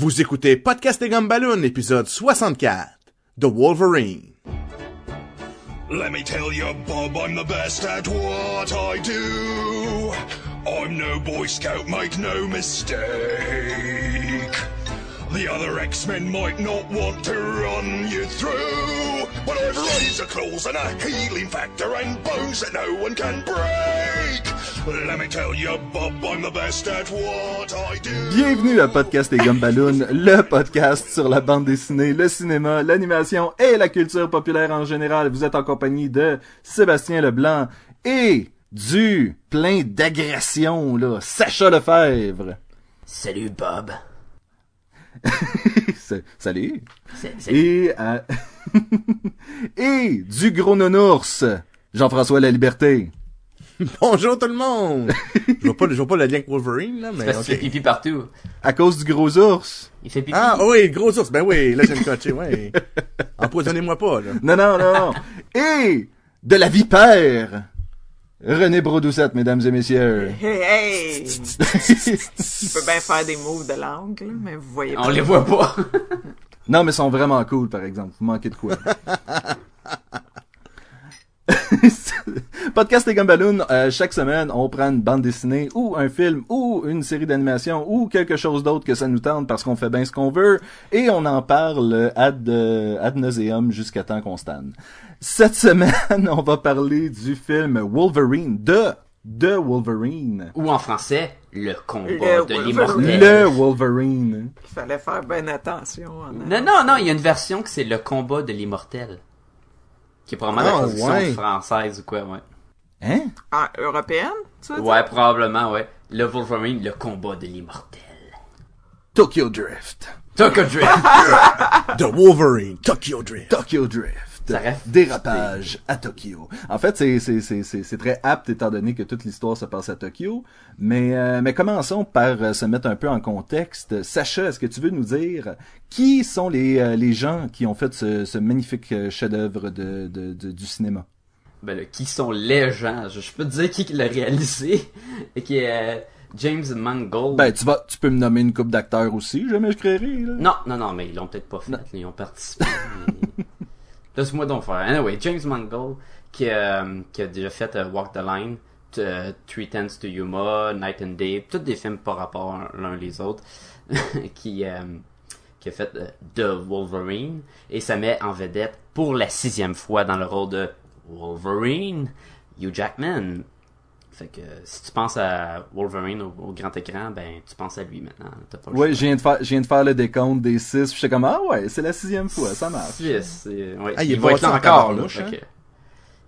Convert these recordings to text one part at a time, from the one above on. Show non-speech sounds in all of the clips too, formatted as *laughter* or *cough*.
Vous écoutez Podcast et Gumballoon, épisode 64, The Wolverine. Let me tell you, Bob, I'm the best at what I do. I'm no Boy Scout, make no mistake. The other X-Men might not want to run you through, but I've razor claws and a healing factor and bones that no one can break. Let me tell you, Bob, I'm the best at what I do. Bienvenue à Podcast et Gumballoon, le podcast sur la bande dessinée, le cinéma, l'animation et la culture populaire en général. Vous êtes en compagnie de Sébastien Leblanc et du plein d'agression, là, Sacha Lefebvre. Salut Bob. *laughs* Salut. C'est- Et, euh, *laughs* et du gros nounours, Jean-François La Liberté. *laughs* Bonjour tout le monde! je vois pas, je vois pas le lien avec Wolverine, là, mais Parce qu'il fait pipi partout. À cause du gros ours. Il fait pipi. Ah oui, gros ours, ben oui, là j'ai me coaché, ouais. *laughs* Empoisonnez-moi pas, là. Non, non, non. et de la vipère. René Brodoucette, mesdames et messieurs. Hey, hey! Je peux bien faire des mots de langue, là, mais vous voyez pas. On les voit pas. *laughs* Non, mais ils sont vraiment cool, par exemple. Vous manquez de quoi? *laughs* Podcast et Gumballoon, euh, chaque semaine, on prend une bande dessinée ou un film ou une série d'animation ou quelque chose d'autre que ça nous tente parce qu'on fait bien ce qu'on veut et on en parle ad, euh, ad nauseum jusqu'à temps qu'on stanne. Cette *laughs* semaine, on va parler du film Wolverine, de, de Wolverine. Ou en français, le combat Le de Wolverine. l'immortel. Le Wolverine. Il fallait faire bien attention. en Non, non, non, il y a une version que c'est le combat de l'immortel. Qui est probablement Ah, la traduction ouais. française ou quoi, ouais. Hein? Ah, européenne, tu veux dire? Ouais, probablement, ouais. Le Wolverine, le combat de l'immortel. Tokyo Drift. Tokyo Drift. *laughs* The Wolverine, Tokyo Drift. Tokyo Drift. Dérapage à Tokyo. En fait, c'est c'est c'est c'est c'est très apte étant donné que toute l'histoire se passe à Tokyo. Mais euh, mais commençons par euh, se mettre un peu en contexte. Sacha, est-ce que tu veux nous dire qui sont les euh, les gens qui ont fait ce, ce magnifique euh, chef-d'œuvre de, de, de- du cinéma? Ben là, qui sont les gens? Je, peux te dire qui l'a réalisé. Et qui est euh, James Mangold. Ben tu vas tu peux me nommer une coupe d'acteurs aussi, jamais je créerai là. Non, non, non, mais ils l'ont peut-être pas fait. Ils ont participé. mais- *laughs* Laisse-moi donc faire. Anyway, James Mangold, qui, euh, a déjà fait euh, Walk the Line, euh, Three Tenths to Yuma, Night and Day, tous des films par rapport l'un les autres, *laughs* qui, qui a fait The Wolverine, et ça met en vedette pour la sixième fois dans le rôle de Wolverine, Hugh Jackman. Fait que si tu penses à Wolverine au, au grand écran, ben tu penses à lui maintenant. Pas Ouais, choix. je viens de faire je viens de faire le décompte des six. J'étais comme ah ouais, c'est la sixième fois, ça marche. Six, ouais. Ah, il est il va être là en encore, là. hein? que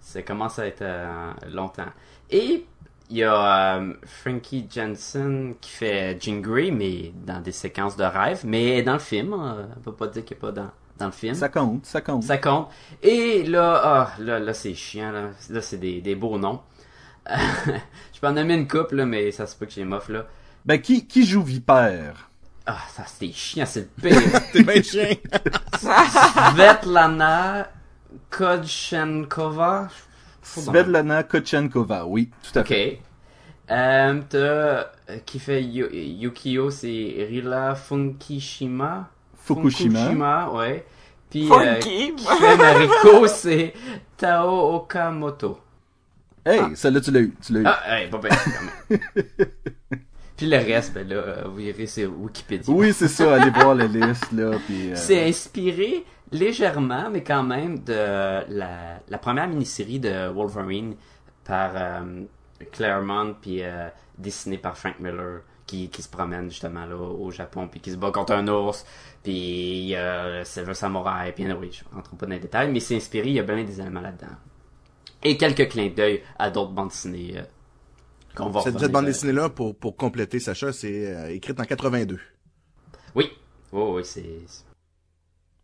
Ça commence à être euh, longtemps. Et il y a euh, Frankie Jensen qui fait Jean Grey, mais dans des séquences de rêve, mais dans le film. euh, on peut pas dire qu'il est pas dans, dans le film. Ça compte, ça compte. Ça compte. Et là, ah, là, là c'est chiant. Là, là c'est des, des beaux noms. Je peux en nommer une couple, là, mais ça se peut que j'ai mof là. Ben qui qui joue Vipère? Ah, ça c'est chiant, c'est le pire. *laughs* T'es bien chien. Svetlana Kodchenkova? Svetlana Kochenkova, oui, tout à Ok. fait. Euh, t'as, euh, qui fait Yu- Yukio, c'est Rila Funkishima. Fukushima. ouais. Puis, euh, qui fait Mariko, c'est Tao Okamoto. Hey, celle-là tu l'as eu, tu l'as eu. Ah, hey, pas bien, quand même. *laughs* Puis le reste, ben là, euh, vous irez sur Wikipédia. Oui, c'est ça, allez voir la *laughs* liste là, puis. euh, C'est inspiré légèrement, mais quand même, de la, la première mini-série de Wolverine par euh, Claremont, puis euh, dessinée par Frank Miller, qui, qui se promène justement là au Japon, puis qui se bat contre un ours, puis il y a Silver Samurai, puis oui, je rentre pas dans les détails, mais c'est inspiré, il y a bien des éléments là-dedans. Et quelques clins d'œil à d'autres bandes dessinées euh, qu'on va Cette, cette bande euh, dessinée-là, pour, pour compléter, Sacha, c'est euh, écrite en 82. Oui, oui, oui, c'est...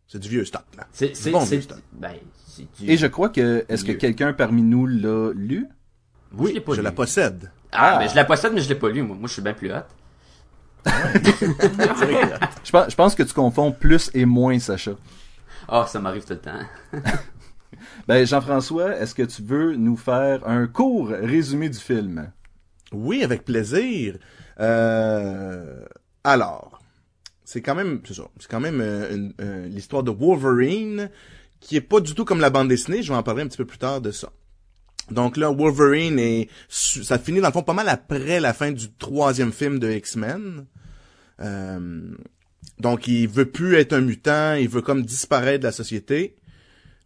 C'est du vieux stock, là. C'est, c'est, Bon c'est, vieux stock. ben, c'est du... Et je crois que est-ce que quelqu'un parmi nous l'a lu? Moi, je l'ai pas je lu. la possède. Ah, Ah. mais je la possède, mais je l'ai pas lu, moi. Moi, je suis bien plus hot. *laughs* Je pense, je pense que tu confonds plus et moins, Sacha. Ah, ça m'arrive tout le temps. *laughs* Ben Jean-François, est-ce que tu veux nous faire un court résumé du film? Oui, avec plaisir. Euh, alors, c'est quand même, c'est ça, c'est quand même euh, euh, l'histoire de Wolverine qui est pas du tout comme la bande dessinée. Je vais en parler un petit peu plus tard de ça. Donc là, Wolverine est, ça finit dans le fond pas mal après la fin du troisième film de X-Men. Euh, donc il veut plus être un mutant, il veut comme disparaître de la société.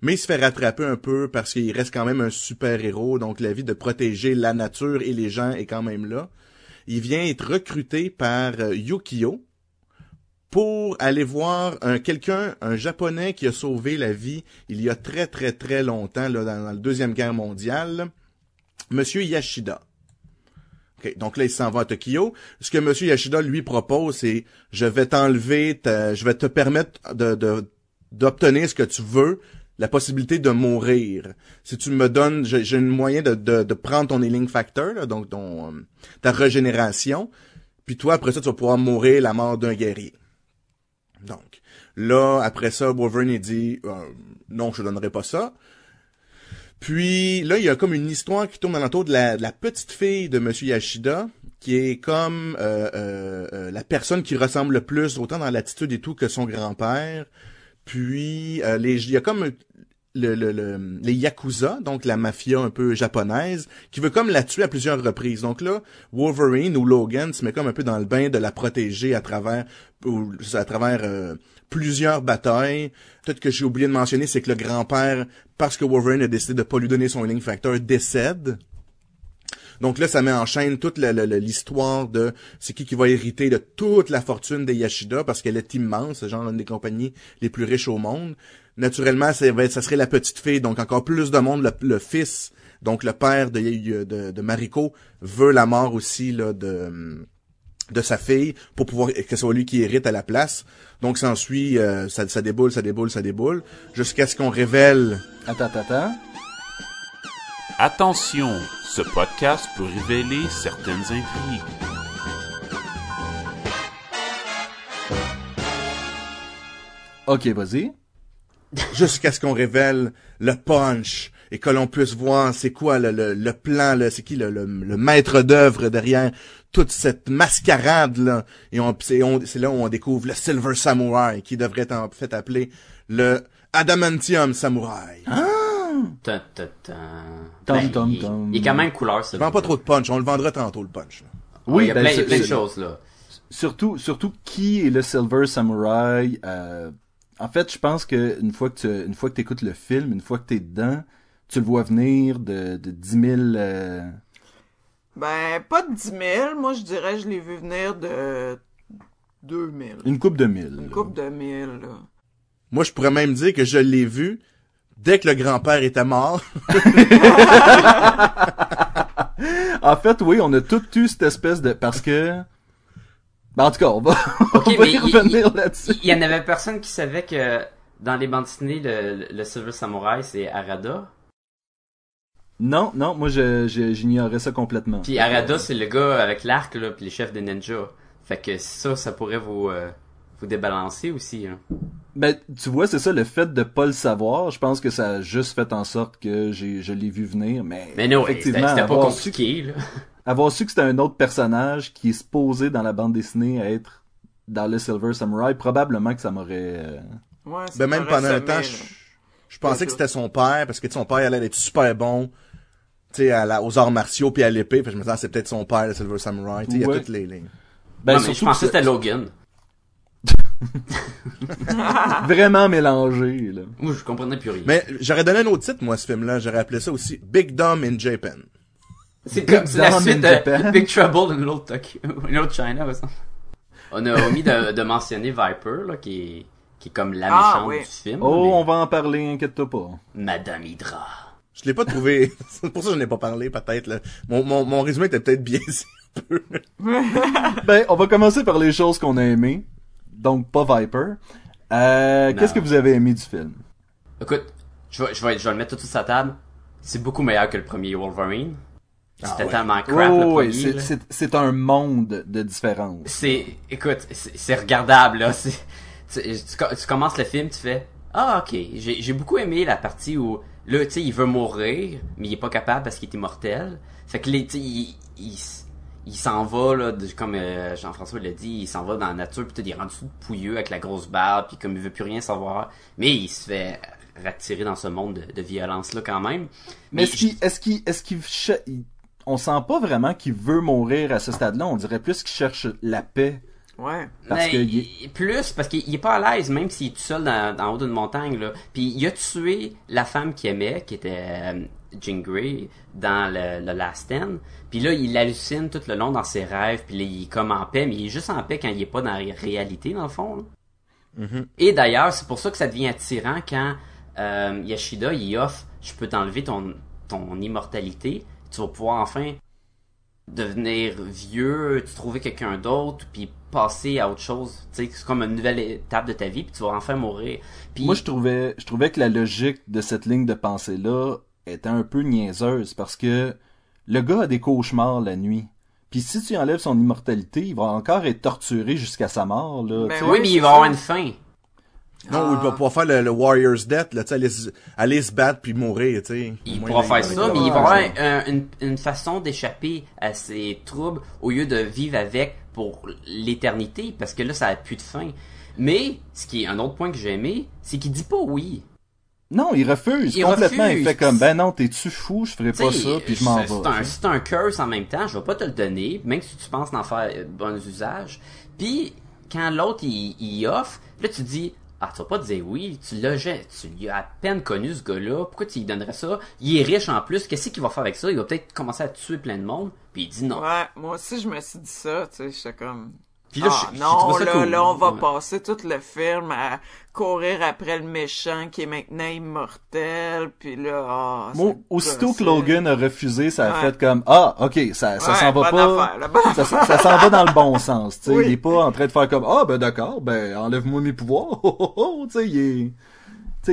Mais il se fait rattraper un peu parce qu'il reste quand même un super-héros, donc la vie de protéger la nature et les gens est quand même là. Il vient être recruté par euh, Yukio pour aller voir un quelqu'un, un japonais qui a sauvé la vie il y a très très très longtemps, là, dans, la deuxième guerre mondiale, Monsieur Yashida. Ok, donc là, il s'en va à Tokyo. Ce que Monsieur Yashida lui propose, c'est je vais t'enlever, je vais te permettre de- d'obtenir ce que tu veux, la possibilité de mourir. Si tu me donnes, j'ai, un moyen de, de, prendre ton healing factor, donc ton euh, ta régénération, puis toi après ça tu vas pouvoir mourir la mort d'un guerrier. Donc là après ça, Wolverine dit euh, non, je te donnerai pas ça. Puis là, il y a comme une histoire qui tourne alentour de la, de la petite fille de Monsieur Yashida, qui est comme euh, la personne qui ressemble le plus, autant dans l'attitude et tout, que son grand-père. Puis les, il y a comme le, le, le- les yakuza, donc la mafia un peu japonaise, qui veut comme la tuer à plusieurs reprises. Donc là, Wolverine ou Logan se met comme un peu dans le bain de la protéger à travers ou, à travers euh, plusieurs batailles. Peut-être que j'ai oublié de mentionner, c'est que le grand-père, parce que Wolverine a décidé de pas lui donner son healing factor, décède. Donc là, ça met en chaîne toute l'histoire de c'est qui va hériter de toute la fortune des Yashida parce qu'elle est immense, c'est genre une des compagnies les plus riches au monde. Naturellement, ça, être- ça serait la petite fille, donc encore plus de monde. Le, fils, donc le père de, Mariko, veut la mort aussi de, sa fille pour pouvoir que ce soit lui qui hérite à la place. Donc s'ensuit, euh, ça, ça déboule, ça déboule, ça déboule, jusqu'à ce qu'on révèle Attends, attends, attends. Attention, ce podcast peut révéler certaines intrigues. Ok, vas-y. jusqu'à ce qu'on révèle le punch et que l'on puisse voir c'est quoi le, le, le plan, le, c'est qui le, le, le maître d'œuvre derrière toute cette mascarade là. Et on, c'est, on- c'est là où on découvre le Silver Samurai qui devrait être en fait appeler le Adamantium Samurai. Ta, ta, ta. Tom, Ben, tom, il, tom. il est quand même couleur, ça. Je vends pas trop de punch, on le vendra tantôt le punch. Oui, il y a ben, plein, de choses, là. Surtout, surtout qui est le Silver Samurai. euh, en fait, je pense que une fois que tu, une fois que t'écoutes le film, une fois que t'es dedans, tu le vois venir de, de 10 000... euh, Ben, pas de 10 000. Moi, je dirais je l'ai vu venir de 2 000. une coupe de mille. Une là. coupe de 1000, là. Moi, je pourrais même dire que je l'ai vu dès que le grand-père était mort. *laughs* En fait, oui, on a tout eu cette espèce de... Parce que... Ben, en tout cas, on va, *laughs* Ok, on va y il- revenir là-dessus. Il y en avait personne qui savait que dans les bandes dessinées, le, le Silver Samurai, c'est Arada. Non, non, moi, je, je- j'ignorais ça complètement. Puis Arada, c'est le gars avec l'arc, là, puis les chefs des ninjas. Fait que ça, ça pourrait vous, euh, vous débalancer aussi. Hein. Ben, tu vois, c'est ça, le fait de pas le savoir, je pense que ça a juste fait en sorte que j'ai, je l'ai vu venir, mais, Mais non, c'était effectivement, c'était pas avoir su, compliqué, là. *laughs* avoir su que c'était un autre personnage qui est supposé dans la bande dessinée être dans le Silver Samurai, probablement que ça m'aurait... euh, Ouais, ça Ben même pendant un temps, je, je pensais que c'était son père, parce que son père allait être super bon, tu sais, à la- aux arts martiaux puis à l'épée. Je me disais, ah, c'est peut-être son père, le Silver Samurai. Tu sais, il y a toutes les lignes. Ben, non, mais je pensais que c'était Logan. *laughs* vraiment mélangé, là. Moi, je comprenais plus rien. Mais j'aurais donné un autre titre, moi, à ce film-là. J'aurais appelé ça aussi Big Dumb in Japan. C'est comme c'est la suite Japan. de Big Trouble in Little Tokyo, in Little China, par exemple. On a omis de, de mentionner Viper, là, qui est, qui est comme la Ah, méchante oui. du film. Oh, mais- on va en parler, inquiète-toi pas. Madame Hydra. Je l'ai pas trouvé. *laughs* c'est pour ça que je n'ai pas parlé, peut-être. là. Mon, mon, mon résumé était peut-être biaisé un peu. Ben, on va commencer par les choses qu'on a aimées. Donc, pas Viper. Euh, qu'est-ce que vous avez aimé du film? Écoute, je vais, je vais, je vais le mettre tout sur sa table. C'est beaucoup meilleur que le premier Wolverine. C'était ouais. tellement crap le Oh, premier. c'est- là. c'est c'est un monde de différence. C'est, écoute, c'est c'est regardable là. Tu, tu co- tu commences le film, tu fais, ah ok, j'ai j'ai beaucoup aimé la partie où là, tu sais, il veut mourir, mais il est pas capable parce qu'il est immortel. Fait que les, tu sais, il, il, il s'en va là, de- comme euh, Jean-François l'a dit, il s'en va dans la nature, puis tout, il est rendu tout pouilleux avec la grosse barbe, puis comme il veut plus rien savoir, mais il se fait retirer dans ce monde de, de violence là quand même. Mais est-ce qu'il, est-ce qu'il, est-ce qu'il, on sent pas vraiment qu'il veut mourir à ce stade-là. On dirait plus qu'il cherche la paix. Ouais. Parce Mais que il est- il- plus parce qu'il il est pas à l'aise même s'il est tout seul dans, dans haut d'une montagne là. Puis il a tué la femme qu'il aimait qui était euh, Jean Grey dans le, le Last Stand. Puis là il hallucine tout le long dans ses rêves puis là, il est comme en paix mais il est juste en paix quand il est pas dans la réalité dans le fond. là. Mhm. Et d'ailleurs c'est pour ça que ça devient attirant quand euh, Yashida il offre je peux t'enlever ton ton immortalité tu vas pouvoir enfin devenir vieux, tu trouver quelqu'un d'autre, puis passer à autre chose. Tu sais, c'est comme une nouvelle étape de ta vie, puis tu vas enfin mourir. Puis, Moi, je trouvais, je trouvais que la logique de cette ligne de pensée-là était un peu niaiseuse parce que le gars a des cauchemars la nuit. Puis si tu enlèves son immortalité, il va encore être torturé jusqu'à sa mort, là. Ben oui, mais il va avoir une fin. Non, il va pouvoir faire le, le Warrior's Death, là, aller, se- aller se battre puis mourir, tu sais. Il pourra faire ça, mais il va avoir Ouais. un- une, une façon d'échapper à ses troubles au lieu de vivre avec pour l'éternité, parce que là, ça a plus de fin. Mais, ce qui est un autre point que j'ai aimé, c'est qu'il dit pas oui. Non, il refuse Il complètement. refuse. Il fait comme, ben non, t'es-tu fou, je ferai pas ça, puis je m'en vais. c'est- un, curse en même temps, je vais pas te le donner, même si tu penses d'en faire bon usage. Puis, quand l'autre, il, il offre, là, tu dis, ah, tu vas pas dire oui, tu l'as, tu lui as à peine connu, ce gars-là, pourquoi tu lui donnerais ça? Il est riche en plus, qu'est-ce qu'il va faire avec ça? Il va peut-être commencer à tuer plein de monde, puis il dit non. Ouais, moi aussi, je me suis dit ça, tu sais, j'étais comme... Puis là, ah, je- non, là, cool. là, on va Ouais. passer tout le film à courir après le méchant qui est maintenant immortel, puis là, ah, Moi, aussitôt que. Logan a refusé, ça a Ouais. fait comme, ah, ok, ça, ça Ouais, s'en va pas. affaire, ça ça s'en va dans le bon sens, tu sais. Oui. Il est pas en train de faire comme, ah, ben d'accord, ben enlève-moi mes pouvoirs. *laughs* Oh, oh, oh, tu sais, il est...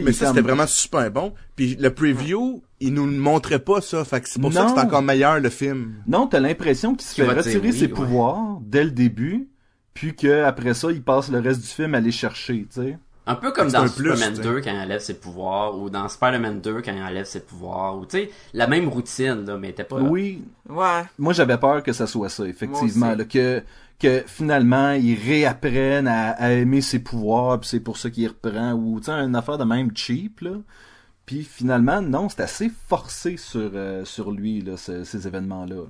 Mais ça, c'était vraiment super bon. Puis le preview, il nous le montrait pas, ça. Fait que c'est pour ça que c'est encore meilleur, le film. Non, t'as l'impression qu'il se fait retirer oui, ses ouais. pouvoirs dès le début, puis que après ça, il passe le reste du film à les chercher, tu sais. Un peu comme dans un plus, Superman sais. 2 quand il enlève ses pouvoirs, ou dans Spider-Man 2 quand il enlève ses pouvoirs, ou tu sais, la même routine, là, mais t'es pas... Oui, Ouais, moi j'avais peur que ça soit ça, effectivement, là, que que finalement ils réapprennent à, à aimer ses pouvoirs, puis c'est pour ça qu'il reprend, ou tu sais, une affaire de même cheap là. Puis finalement, non, c'est assez forcé sur euh, sur lui là, ce- ces événements-là. là.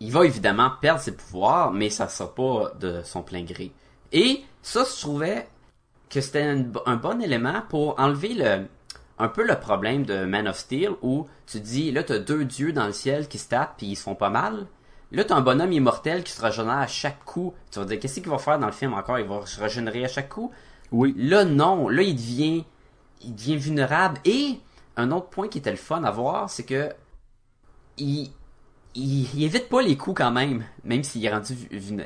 Il va évidemment perdre ses pouvoirs, mais ça sera pas de son plein gré. Et ça, je trouvais que c'était un, un bon élément pour enlever le un peu le problème de Man of Steel où tu dis là t'as deux dieux dans le ciel qui se tapent puis ils se font pas mal. Là t'as un bonhomme immortel qui se régénère à chaque coup. Tu vas dire qu'est-ce qu'il va faire dans le film encore? Il va se régénérer à chaque coup? Oui. Là, non. Là, il devient, il devient vulnérable. Et un autre point qui était le fun à voir, c'est que il, il, il évite pas les coups quand même, même s'il est rendu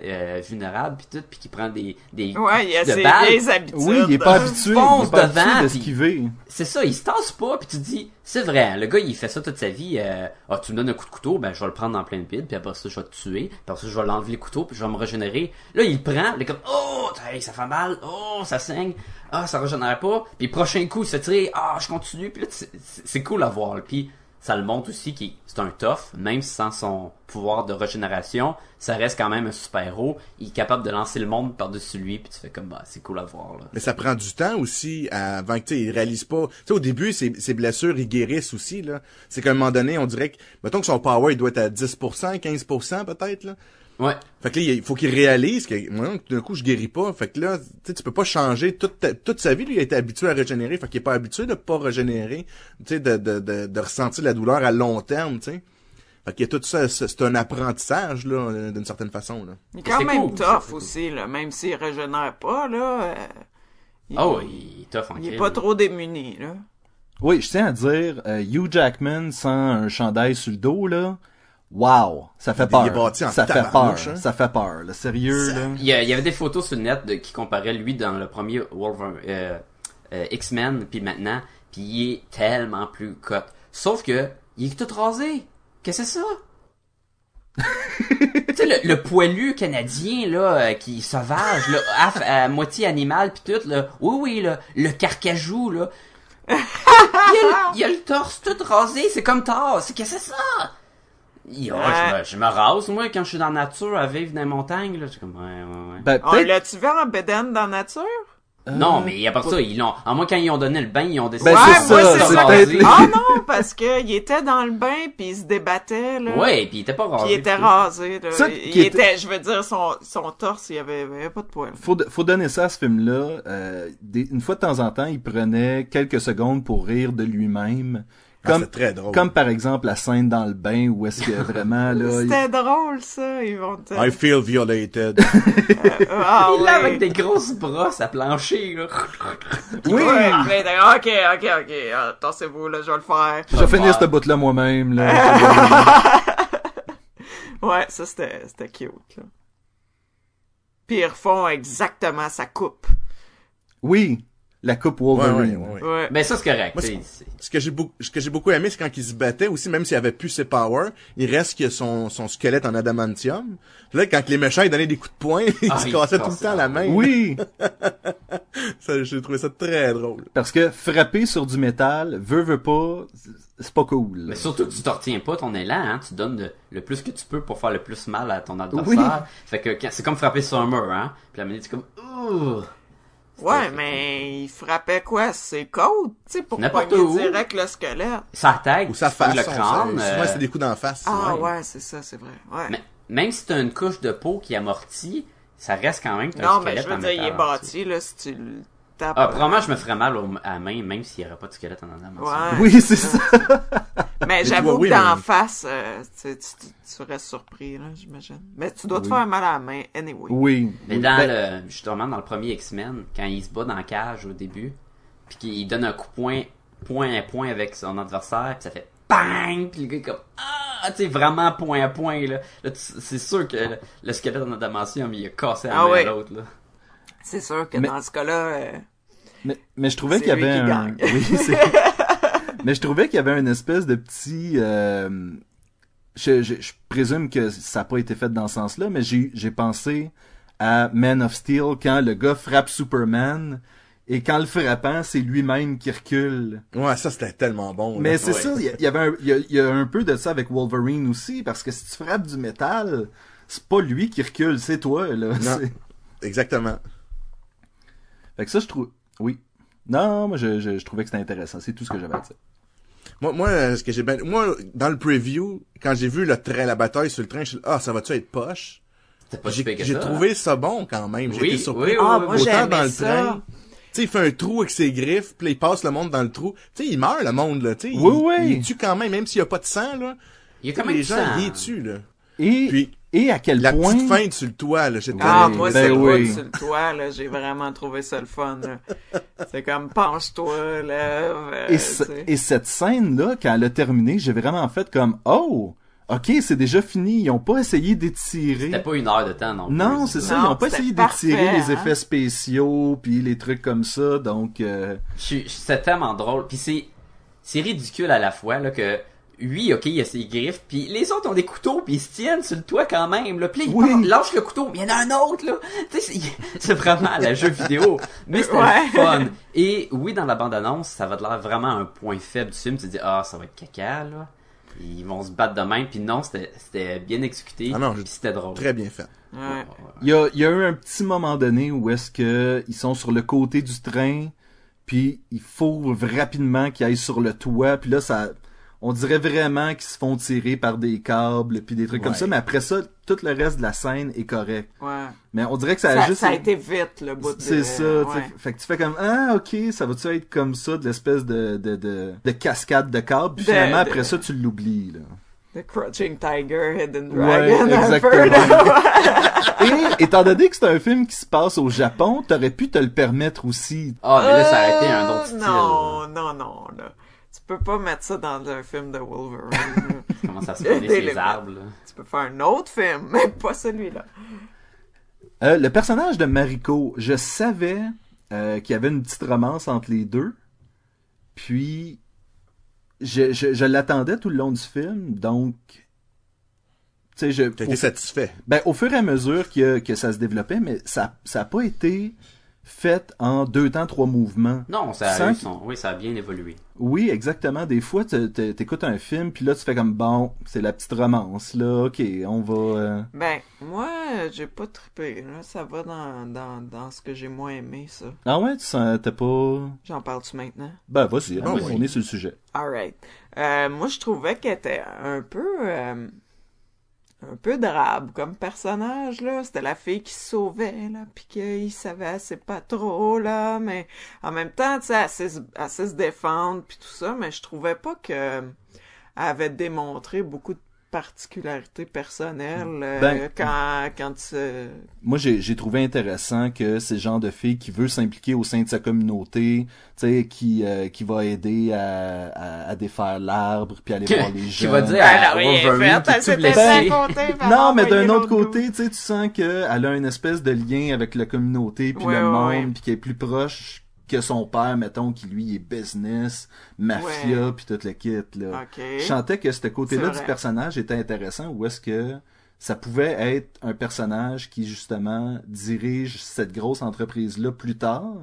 euh, vulnérable puis tout, puis qu'il prend des, des ouais, il a de ses balles. habitudes. Oui, il est pas habitué, il fonce est pas devant, habitué puis- d'esquiver. C'est ça, il se tasse pas, puis tu te dis, c'est vrai, le gars, il fait ça toute sa vie. euh, ah, tu me donnes un coup de couteau, ben je vais le prendre dans plein de bide, puis après ça, je vais te tuer, puis après ça, je vais l'enlever le couteau, puis je vais me régénérer. Là, il le prend, il est comme, oh, hey, ça fait mal, oh, ça saigne, ah, ça régénère pas, puis prochain coup, il se tirer, ah, je continue, puis là, c'est- c'est c'est cool à voir, puis ça le montre aussi qu'il c'est un tough, même sans son pouvoir de régénération, ça reste quand même un super-héros, il est capable de lancer le monde par-dessus lui, puis tu fais comme, bah, c'est cool à voir, là. Mais ça prend du temps aussi avant que tu il réalise pas. Tu sais, au début, ses, ses blessures, ils guérissent aussi, là. C'est qu'à un moment donné, on dirait que, mettons que son power, il doit être à 10%, 15% peut-être, là. Ouais. Fait que là, il faut qu'il réalise que, moi, d'un coup, je guéris pas. Fait que là, tu sais, tu peux pas changer toute, ta- toute sa vie. Lui, il a été habitué à régénérer. Fait qu'il est pas habitué de pas régénérer. Tu sais, de, de, de, de ressentir la douleur à long terme, tu sais. Fait qu'il y a tout ça, c'est un apprentissage, là, d'une certaine façon, là. Il est quand même cool, ça, tough aussi, là, même s'il régénère pas, là. euh, il, Oh, il est tough en il est pas trop démuni, là. Oui, je tiens à dire, euh, Hugh Jackman sans un chandail sur le dos, là, wow, ça fait Il est peur. bâti en Ça fait peur, hein? ça fait peur, là, sérieux, là. Il y, a- il y avait des photos sur le net de, qui comparaient lui dans le premier Wolverine, euh, euh, X-Men, puis maintenant, puis il est tellement plus cut. Sauf que, il est tout rasé. Qu'est-ce que c'est ça? *laughs* tu sais, le, le poilu canadien, là, euh, qui est sauvage, là, à, à moitié animal, puis tout, là. Oui, oui, là, le carcajou, là. *laughs* il, a le, il a le torse tout rasé, c'est comme Thor. C'est qu'est-ce que c'est ça? Yo, je, me, je me rase, moi, quand je suis dans la nature, à vivre dans les montagnes, là. Je suis comme, ouais, ouais, ouais. Ben, On peut-être... l'a-tu vu en bédaine dans la nature? non, mais à part ça, ils l'ont, à moins quand ils ont donné le bain, ils ont décidé Ben, Ouais, c'est moi, ça. Ah non, parce que il était dans le bain puis il se débattait, là. Ouais, puis il était pas rasé. Puis il était rasé, là. Ça, il était- était, je veux dire, son, son torse, il y avait, il y avait pas de poils. faut, faut donner ça à ce film-là. Euh, des- une fois de temps en temps, il prenait quelques secondes pour rire de lui-même. Ah, Comme, c'est très drôle. comme par exemple la scène dans le bain où est-ce que *laughs* vraiment là... il- C'était drôle, ça, ils vont te... I feel violated. *laughs* Ah, Il ouais. avec des grosses brosses à plancher, là. Oui! Ouais, là, ok, ok, ok, attendez-vous, là, je vais le faire. Je vais finir cette bout-là moi-même. Là. *laughs* Ouais, ça, c'était, c'était cute, là. Puis ils refont exactement sa coupe. oui, la coupe Ouais, Wolverine. ouais, ouais. Ouais. Ben, ça, c'est correct. Moi, Ce que j'ai beaucoup, ce que j'ai beaucoup aimé, c'est quand il se battait aussi, même s'il avait plus ses powers, il reste que son, son squelette en adamantium. Puis là, quand les méchants, ils donnaient des coups de poing, *laughs* ils Ah, se cassaient tout le temps la main. Oui, *laughs* Ça, j'ai trouvé ça très drôle. parce que frapper sur du métal, veut, veut pas, c'est pas cool. Mais surtout que tu t'en retiens pas ton élan, hein. Tu donnes le, le plus que tu peux pour faire le plus mal à ton adversaire. Fait que quand- c'est comme frapper sur un mur, hein. Puis la minute, c'est comme, ouh. Ouais, mais il frappait quoi? Ses côtes, tu sais, pour N'importe pogner où. direct le squelette. Sa tête. Ou sa face. le crâne. euh, Souvent, c'est des coups d'en face. Ah Ouais. ouais, c'est ça, c'est vrai. Ouais. mais même si t'as une couche de peau qui amortit, ça reste quand même que t'as non, mais squelette je veux en dire, il est métal bâti, là, si tu le. Ah, probablement, je me ferais mal au- à la main, même s'il n'y aurait pas de squelette en avant. Ouais. Oui, c'est ça. Mais *laughs* j'avoue oui, que d'en mais- face, euh, tu, tu, tu, tu restes surpris, là, j'imagine. Mais tu dois te Oui. faire mal à la main, anyway. Oui. Mais dans Ben, le, justement, dans le premier X-Men, quand il se bat dans la cage au début, puis qu'il donne un coup de poing, point à point avec son adversaire, puis ça fait bang, puis le gars est comme, ah, tu sais, vraiment point à point, là. Là, tu- c'est sûr que le, le squelette en adamantium, il a cassé la Ah main ouais. à l'autre, là. C'est sûr que Mais- dans ce cas-là, euh, Mais, mais je trouvais qu'il y avait un... *laughs* Oui, mais je trouvais qu'il y avait une espèce de petit... euh, Je, je, je présume que ça n'a pas été fait dans ce sens-là, mais j'ai j'ai pensé à Man of Steel quand le gars frappe Superman et quand le frappant, c'est lui-même qui recule. Ouais, ça, c'était tellement bon. là. Mais c'est Ouais. ça, il y avait un, il y a, il y a un peu de ça avec Wolverine aussi, parce que si tu frappes du métal, c'est pas lui qui recule, c'est toi, là. Exactement. Fait que ça, je trouve... Oui. Non, moi, je, je, je trouvais que c'était intéressant. C'est tout ce que j'avais à dire. Moi, moi, euh, ce que j'ai bien, moi, dans le preview, quand j'ai vu le train, la bataille sur le train, je suis ah, ça va-tu être poche? J'ai que j'ai ça, trouvé ça bon quand même. J'ai Oui, été surpris. oui, oui, Ah, moi, Autant dans le ça. train. Tu sais, il fait un trou avec ses griffes, puis là, il passe le monde dans le trou. Tu sais, il meurt, le monde, là. Tu sais, Oui, il, oui. il tue quand même, même s'il y a pas de sang, là? Il y a quand même les du gens, sang. ils les tuent, là. Et, Puis, et à quel la point... petite feinte sur le toit, là, j'étais... Ah, moi, ben c'est oui. sur le toit, là, j'ai vraiment trouvé ça le fun, là. C'est comme, penche-toi, là. euh, Et, ce- cette scène-là, quand elle a terminé, j'ai vraiment fait comme Oh, ok, c'est déjà fini. Ils ont pas essayé d'étirer. C'était pas une heure de temps, non plus. Non, c'est ça. Non, Ils ont pas essayé d'étirer les hein. effets spéciaux puis les trucs comme ça. Donc, euh, C'est tellement drôle. Puis c'est c'est ridicule à la fois là que lui, ok, il a ses griffes, puis les autres ont des couteaux, puis ils se tiennent sur le toit quand même. Là. Puis là, il Oui. part, lâche le couteau, mais il y en a un autre là. Tu sais, c'est- *laughs* vraiment la jeu vidéo, mais c'était Ouais. fun. Et oui, dans la bande annonce, ça va de l'air vraiment un point faible du film. Tu te dis ah, ça va être caca là. Ils vont se battre de même, puis non, c'était bien exécuté, Ah non, puis c'était drôle. Très bien fait. Ouais. il y a, il y a eu un petit moment donné où est-ce que ils sont sur le côté du train, puis il faut rapidement qu'ils aillent sur le toit, puis là ça, on dirait vraiment qu'ils se font tirer par des câbles puis des trucs comme ça. Mais après ça, tout le reste de la scène est correct. Ouais. Mais on dirait que ça a Ça, juste ça a été vite, le bout de... C'est ça, tu sais. ouais. Fait que tu fais comme, ah, ok, ça va-tu être comme ça, de l'espèce de, de, de, de cascade de câbles, puis De- finalement, de- après ça, tu l'oublies, là. The Crouching Tiger, Hidden Dragon, exactement. *laughs* Et, étant donné que c'est un film qui se passe au Japon, t'aurais pu te le permettre aussi. Ah, mais là, ça a été un Euh, autre style. Non, non, non, là. Tu peux pas mettre ça dans un film de Wolverine. *laughs* Comment ça se Des fait les arbres là. tu peux faire un autre film, *laughs* mais pas celui-là. Euh, le personnage de Mariko, je savais euh, qu'il y avait une petite romance entre les deux, puis je, je, je l'attendais tout le long du film, donc... Tu sais, je... T'as été satisfait. Ben, au fur et à mesure que, que ça se développait, mais ça ça a pas été faite en deux temps, trois mouvements. Non, ça a, Sans eu son- oui, ça a bien évolué. Oui, exactement. Des fois, t'écoutes un film, puis là, tu fais comme, bon, c'est la petite romance, là, ok, on va... euh, Ben, moi, j'ai pas trippé. Là, ça va dans, dans, dans ce que j'ai moins aimé, ça. Ah ouais, tu sens, t'as pas... J'en parle-tu maintenant? Ben, vas-y, Ah on, oui. est sur le sujet. Alright. Euh, moi, je trouvais qu'elle était un peu... euh, un peu drabe comme personnage, là. C'était la fille qui sauvait, là, puis qu'il savait, c'est pas trop, là, mais en même temps, tu sais, se- défendre, puis tout ça, mais je trouvais pas que elle avait démontré beaucoup de particularités personnelles euh, Ben- quand, quand euh, Moi, j'ai j'ai trouvé intéressant que c'est le genre de fille qui veut s'impliquer au sein de sa communauté, tu sais, qui, euh, qui va aider à, à, à défaire l'arbre, puis aller voir les Qui gens. va dire elle à a rien Wolverine fait, elle qui tue s'était blessé. racontée, puis elle a Non, mais d'un autre côté, tu sais, tu sens qu'elle a une espèce de lien avec la communauté puis Ouais, le ouais, monde, ouais. puis qu'elle est plus proche que son père, mettons, qui lui est business, mafia, puis tout le kit, là. Ok. Je sentais que ce côté-là du personnage était intéressant, ou est-ce que ça pouvait être un personnage qui, justement, dirige cette grosse entreprise-là plus tard,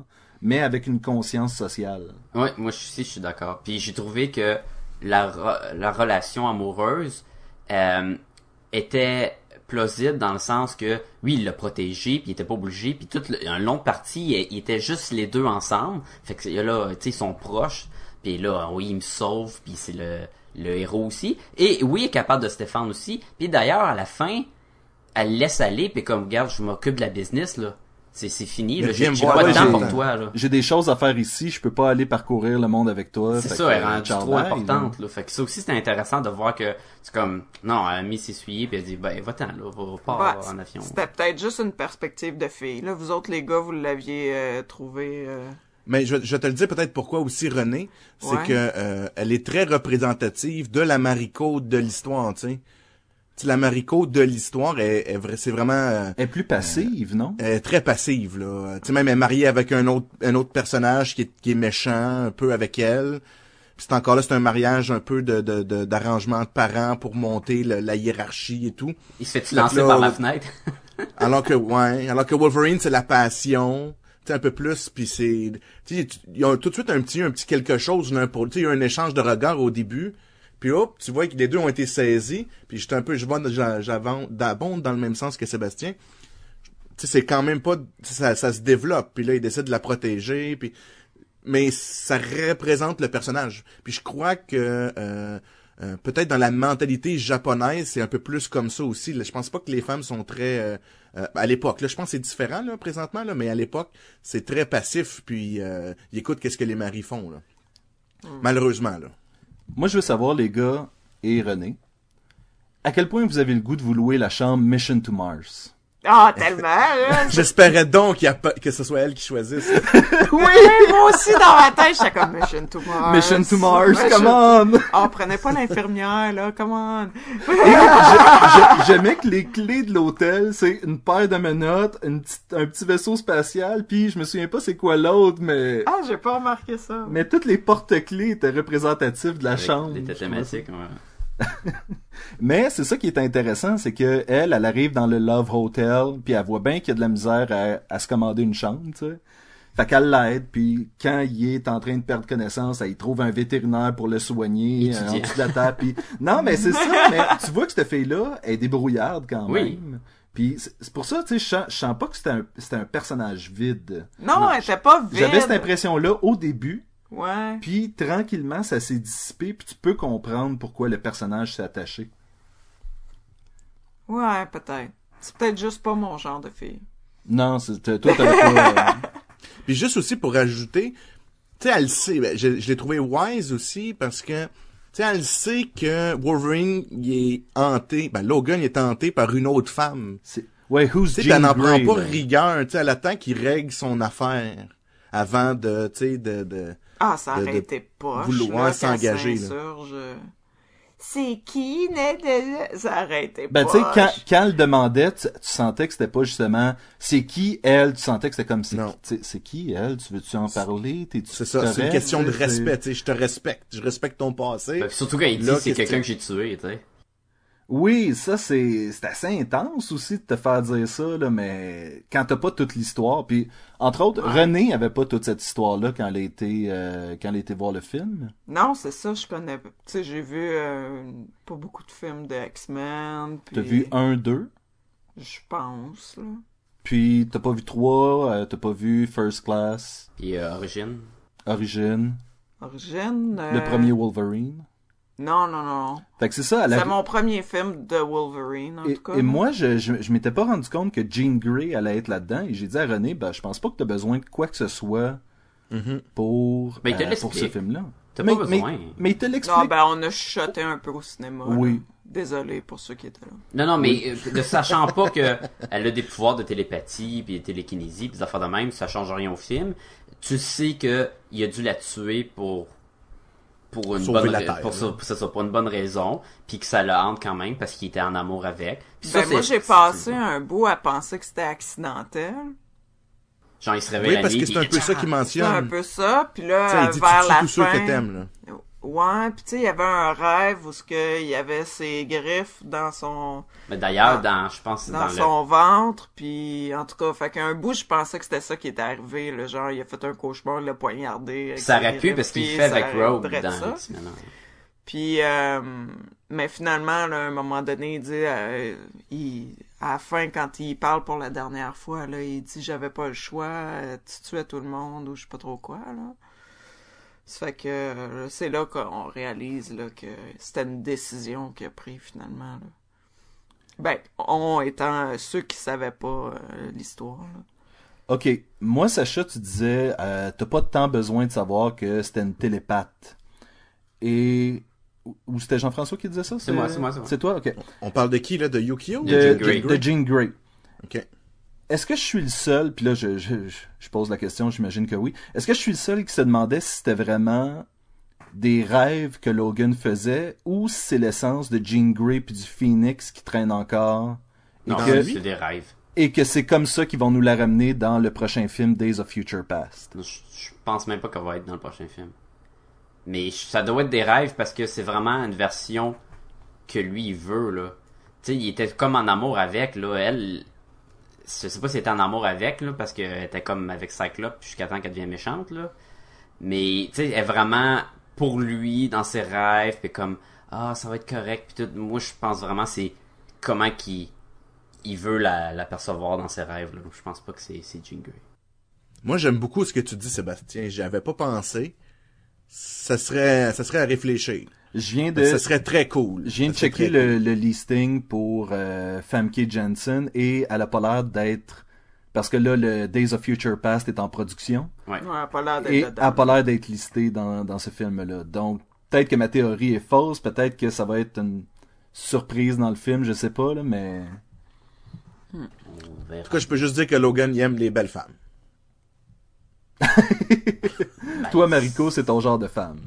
mais avec une conscience sociale. Ouais, moi je- aussi je suis d'accord. Puis j'ai trouvé que la, re- la relation amoureuse euh, était dans le sens que oui il l'a protégé puis il était pas obligé puis toute le- un long parti il, était juste les deux ensemble. Fait que là tu sais ils sont proches puis là oui il me sauve puis c'est le héros aussi. Et oui il est capable de se défendre aussi. Puis d'ailleurs à la fin elle le laisse aller puis comme regarde je m'occupe de la business là c'est c'est fini j'ai pas de temps j'ai- pour toi là J'ai des choses à faire ici, je peux pas aller parcourir le monde avec toi. c'est ça, elle est rendue trop importante, là. Fait que ça aussi, c'était intéressant de voir que, c'est comme, non, elle a mis s'essuyer, puis elle dit, ben, va-t'en, là, va pas Ouais, en avion. C'était peut-être juste une perspective de fille. Là, vous autres, les gars, vous l'aviez euh, trouvé... euh, Mais je, je te le dire peut-être pourquoi aussi René, c'est Ouais. que euh, elle est très représentative de la Mariko de l'histoire, tu sais. Tu sais, La Mariko de l'histoire est, est vrai, c'est vraiment euh, Elle est plus passive, non? elle est très passive là. Tu sais même elle est mariée avec un autre un autre personnage qui est qui est méchant un peu avec elle. Puis c'est encore là c'est un mariage un peu de de de- d'arrangement de parents pour monter le- la hiérarchie et tout. Il se Fait lancer là, par la fenêtre? *laughs* Alors que ouais, alors que Wolverine c'est la passion, tu sais un peu plus puis c'est tu sais il y a tout de suite un petit un petit quelque chose l'un pour tu sais il y a un échange de regards au début. Puis hop, tu vois que les deux ont été saisis, puis j'étais un peu je d'abonde dans le même sens que Sébastien. Tu sais c'est quand même pas ça ça se développe, puis là il décide de la protéger puis mais ça représente le personnage. Puis je crois que euh, euh, peut-être dans la mentalité japonaise, c'est un peu plus comme ça aussi. Là, je pense pas que les femmes sont très euh, à l'époque. Là, je pense que c'est différent là présentement là, mais à l'époque, c'est très passif. Puis ils écoutent qu'est-ce que les maris font là. Malheureusement là. Moi, je veux savoir, les gars et René, à quel point vous avez le goût de vous louer la chambre Mission to Mars? Ah, tellement, là! *laughs* J'espérais donc qu'il y a pas- que ce soit elle qui choisisse. *laughs* oui, moi aussi, dans ma tête, j'étais comme Mission to Mars. Mission to Mars, Mission- come on! Ah, prenez pas l'infirmière, là, come on. J'aimais que les clés de l'hôtel, c'est une paire de menottes, une petite- un petit vaisseau spatial, puis je me souviens pas c'est quoi l'autre, mais... Ah, j'ai pas remarqué ça. Mais toutes les porte-clés étaient représentatifs de la Avec chambre. Trouvais thématiques, ouais. *laughs* Mais c'est ça qui est intéressant, c'est que elle, elle arrive dans le Love Hotel, puis elle voit bien qu'il y a de la misère à, à se commander une chambre, tu sais. Fait qu'elle l'aide, puis quand il est en train de perdre connaissance, elle y trouve un vétérinaire pour le soigner euh, en Étudiant. dessous de la table. Puis *laughs* non, mais c'est ça. Mais tu vois que cette fille-là elle est débrouillarde quand Oui. même. Puis c'est c'est pour ça, tu sais, je sens, je sens pas que c'était un, c'était un personnage vide. Non, elle était pas vide. J'avais cette impression-là au début, Ouais. puis tranquillement, ça s'est dissipé, puis tu peux comprendre pourquoi le personnage s'est attaché. Ouais, peut-être. C'est peut-être juste pas mon genre de fille. Non, c'est toi, t'avais pas. euh, *laughs* Puis juste aussi pour ajouter, tu sais, elle sait, ben, je, je l'ai trouvé wise aussi parce que, tu sais, elle sait que Wolverine, il est hanté, ben Logan, il est hanté par une autre femme. c'est- Ouais, who's Tu sais, Jean elle n'en prend pas rigueur, tu sais, elle attend qu'il règle son affaire avant de, tu sais, de, de... Ah, ça De- aurait de été poche. vouloir s'engager. C'est qui, né, de... Ça été Ben, tu sais, quand, quand elle demandait, tu, tu sentais que c'était pas justement c'est qui elle, tu sentais que c'était comme c'est Non. qui, tu sais, c'est qui elle, tu veux-tu en parler, t'es-tu C'est ça, c'est une question de Tu respect, tu sais, je te respecte, je respecte ton passé. Ben, surtout quand il dit Là, c'est quelqu'un que- que j'ai tué, tu sais. Oui, ça c'est c'est assez intense aussi de te faire dire ça là, mais quand t'as pas toute l'histoire, puis entre autres, René avait pas toute cette histoire-là quand elle été euh, quand elle été voir le film. Non, c'est ça, je connais. Tu sais, j'ai vu euh, pas beaucoup de films de X-Men. T'as vu un, deux, Je pense, là. puis t'as pas vu trois, euh, t'as pas vu First Class, Puis euh, Origine? Origin, Origine. euh, le premier Wolverine. Non, non, non. Fait que c'est ça. C'est mon premier film de Wolverine, en Et, tout cas. et moi, je, je, je m'étais pas rendu compte que Jean Grey allait être là-dedans. Et j'ai dit à René, ben, je pense pas que t'as besoin de quoi que ce soit Mhm. pour, Mais euh, pour ce film-là. T'as mais, pas besoin. Mais, mais il te l'explique. Non, ben, on a chuchoté un peu au cinéma. là. Oui. Désolé pour ceux qui étaient là. Non, non, mais euh, ne sachant pas que elle a des pouvoirs de télépathie, puis de télékinésie, puis des affaires de même, ça change rien au film. Tu sais que il a dû la tuer pour pour une Sauver bonne la Terre, pour, ça, pour ça, ça, pour une bonne raison, puis que ça le hante quand même parce qu'il était en amour avec. Puis ça, Ben, moi, c'est- j'ai passé un bout à penser que c'était accidentel. Genre il se réveille Oui, la parce nuit, que c'est un peu ça qu'il C'est un mentionne. peu ça, puis là, Tu sais, il dit, tu vers tues la ceux fin... que t'aimes, là. Ouais, puis tu sais, il y avait un rêve où ce que il y avait ses griffes dans son Mais d'ailleurs, dans- dans, je pense, dans, dans, le, son ventre, puis en tout cas, fait qu'un bout, je pensais que c'était ça qui était arrivé, le genre, il a fait un cauchemar, il l'a poignardé. ça aurait pu parce qu'il fait avec Rogue dans. Puis, euh, mais finalement, là, à un moment donné, il dit, euh, il, à la fin, quand il parle pour la dernière fois, là, il dit, j'avais pas le choix, euh, tu tuais tout le monde, ou je sais pas trop quoi, là. Ça fait que euh, c'est là qu'on réalise là, que c'était une décision qu'il a prise finalement. Là. Ben, on étant ceux qui savaient pas euh, l'histoire. Ok, moi, Sacha, tu disais, euh, t'as pas tant besoin de savoir que c'était une télépathe. Et... Ou ou c'était Jean-François qui disait ça? C'est moi, c'est moi, c'est moi. C'est toi? Ok. On parle de qui, là? De Yukio? De De, Jean Grey. de Jean Grey. Ok. Est-ce que je suis le seul, puis là je, je, je- je pose la question, j'imagine que oui. Est-ce que je suis le seul qui se demandait si c'était vraiment des rêves que Logan faisait ou si c'est l'essence de Jean Grey puis du Phoenix qui traîne encore et Non, que, c'est des rêves. et que c'est comme ça qu'ils vont nous la ramener dans le prochain film Days of Future Past? Je, je pense même pas qu'elle va être dans le prochain film. Mais ça doit être des rêves parce que c'est vraiment une version que lui il veut là. Tu sais, il était comme en amour avec là. Elle, je sais pas si elle était en amour avec là parce qu'elle était comme avec Cyclope jusqu'à temps qu'elle devienne méchante là. Mais tu sais, elle est vraiment pour lui dans ses rêves puis comme ah ça va être correct puis tout. Moi je pense vraiment c'est comment qu'il il veut la, la percevoir dans ses rêves là. Je pense pas que c'est c'est Jean. Moi, j'aime beaucoup ce que tu dis, Sébastien. J'y avais pas pensé. Ça serait, ça serait à réfléchir. Je viens de, Ça serait très cool. je viens de checker le, le listing pour euh, Famke Jensen et elle a pas l'air d'être parce que là le Days of Future Past est en production. Ouais. Ouais, elle a pas l'air d'être et dedans. a pas l'air d'être listé dans, dans ce film-là. Donc, peut-être que ma théorie est fausse, peut-être que ça va être une surprise dans le film, je sais pas, là, mais... En tout cas, je peux juste dire que Logan il aime les belles femmes. *laughs* Toi, Mariko, c'est ton genre de femme.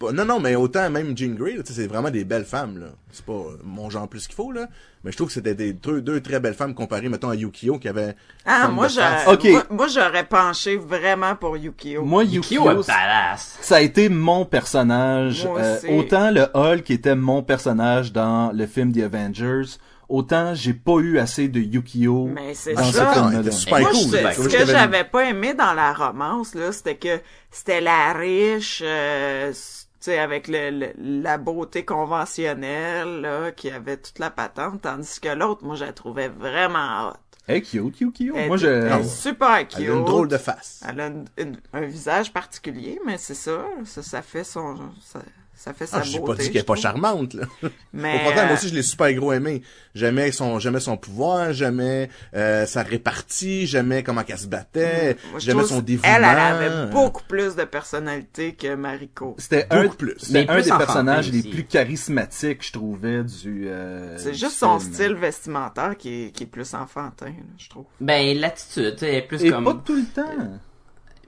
Pas- Non, non, mais autant même Jean Grey, là, tu sais, c'est vraiment des belles femmes, là. C'est pas euh, mon genre plus qu'il faut, là. Mais je trouve que c'était des deux, deux très belles femmes comparées, mettons, à Yukio, qui avait... Ah, moi, j'aurais, Ok. moi, moi, j'aurais penché vraiment pour Yukio. Moi, Yukio Yukio, ça a été mon personnage. Moi Euh, autant le Hulk était mon personnage dans le film The Avengers, autant j'ai pas eu assez de Yukio Mais c'est dans ce ça. Ah, film-là. était super Et moi, cool. je- là. ce que j'avais- pas aimé dans la romance, là, c'était que c'était la riche, euh, sais, avec le, le- la beauté conventionnelle, là, qui avait toute la patente, tandis que l'autre, moi, je la trouvais vraiment hot. Hey, cute, Yukio. Elle, Moi, je... elle est super cute. Elle a une drôle de face. Elle a une- une- un visage particulier, mais c'est ça, ça, ça fait son, ça, ça fait sa Ah, j'ai beauté. pas dit qu'elle est pas charmante, là. *laughs* Mais, Au contraire, moi euh, aussi, je l'ai super gros aimé. J'aimais son, j'aimais son pouvoir, j'aimais euh, sa répartie, j'aimais comment qu'elle se battait, je j'aimais son dévouement. Elle, elle avait beaucoup plus de personnalité que Mariko. C'était un, plus. c'était Mais un plus des personnages les plus charismatiques, je trouvais, du. euh, C'est juste son film. style vestimentaire qui est, qui est plus enfantin, là, je trouve. Ben, l'attitude, tu sais, elle est plus Et comme... pas tout le temps.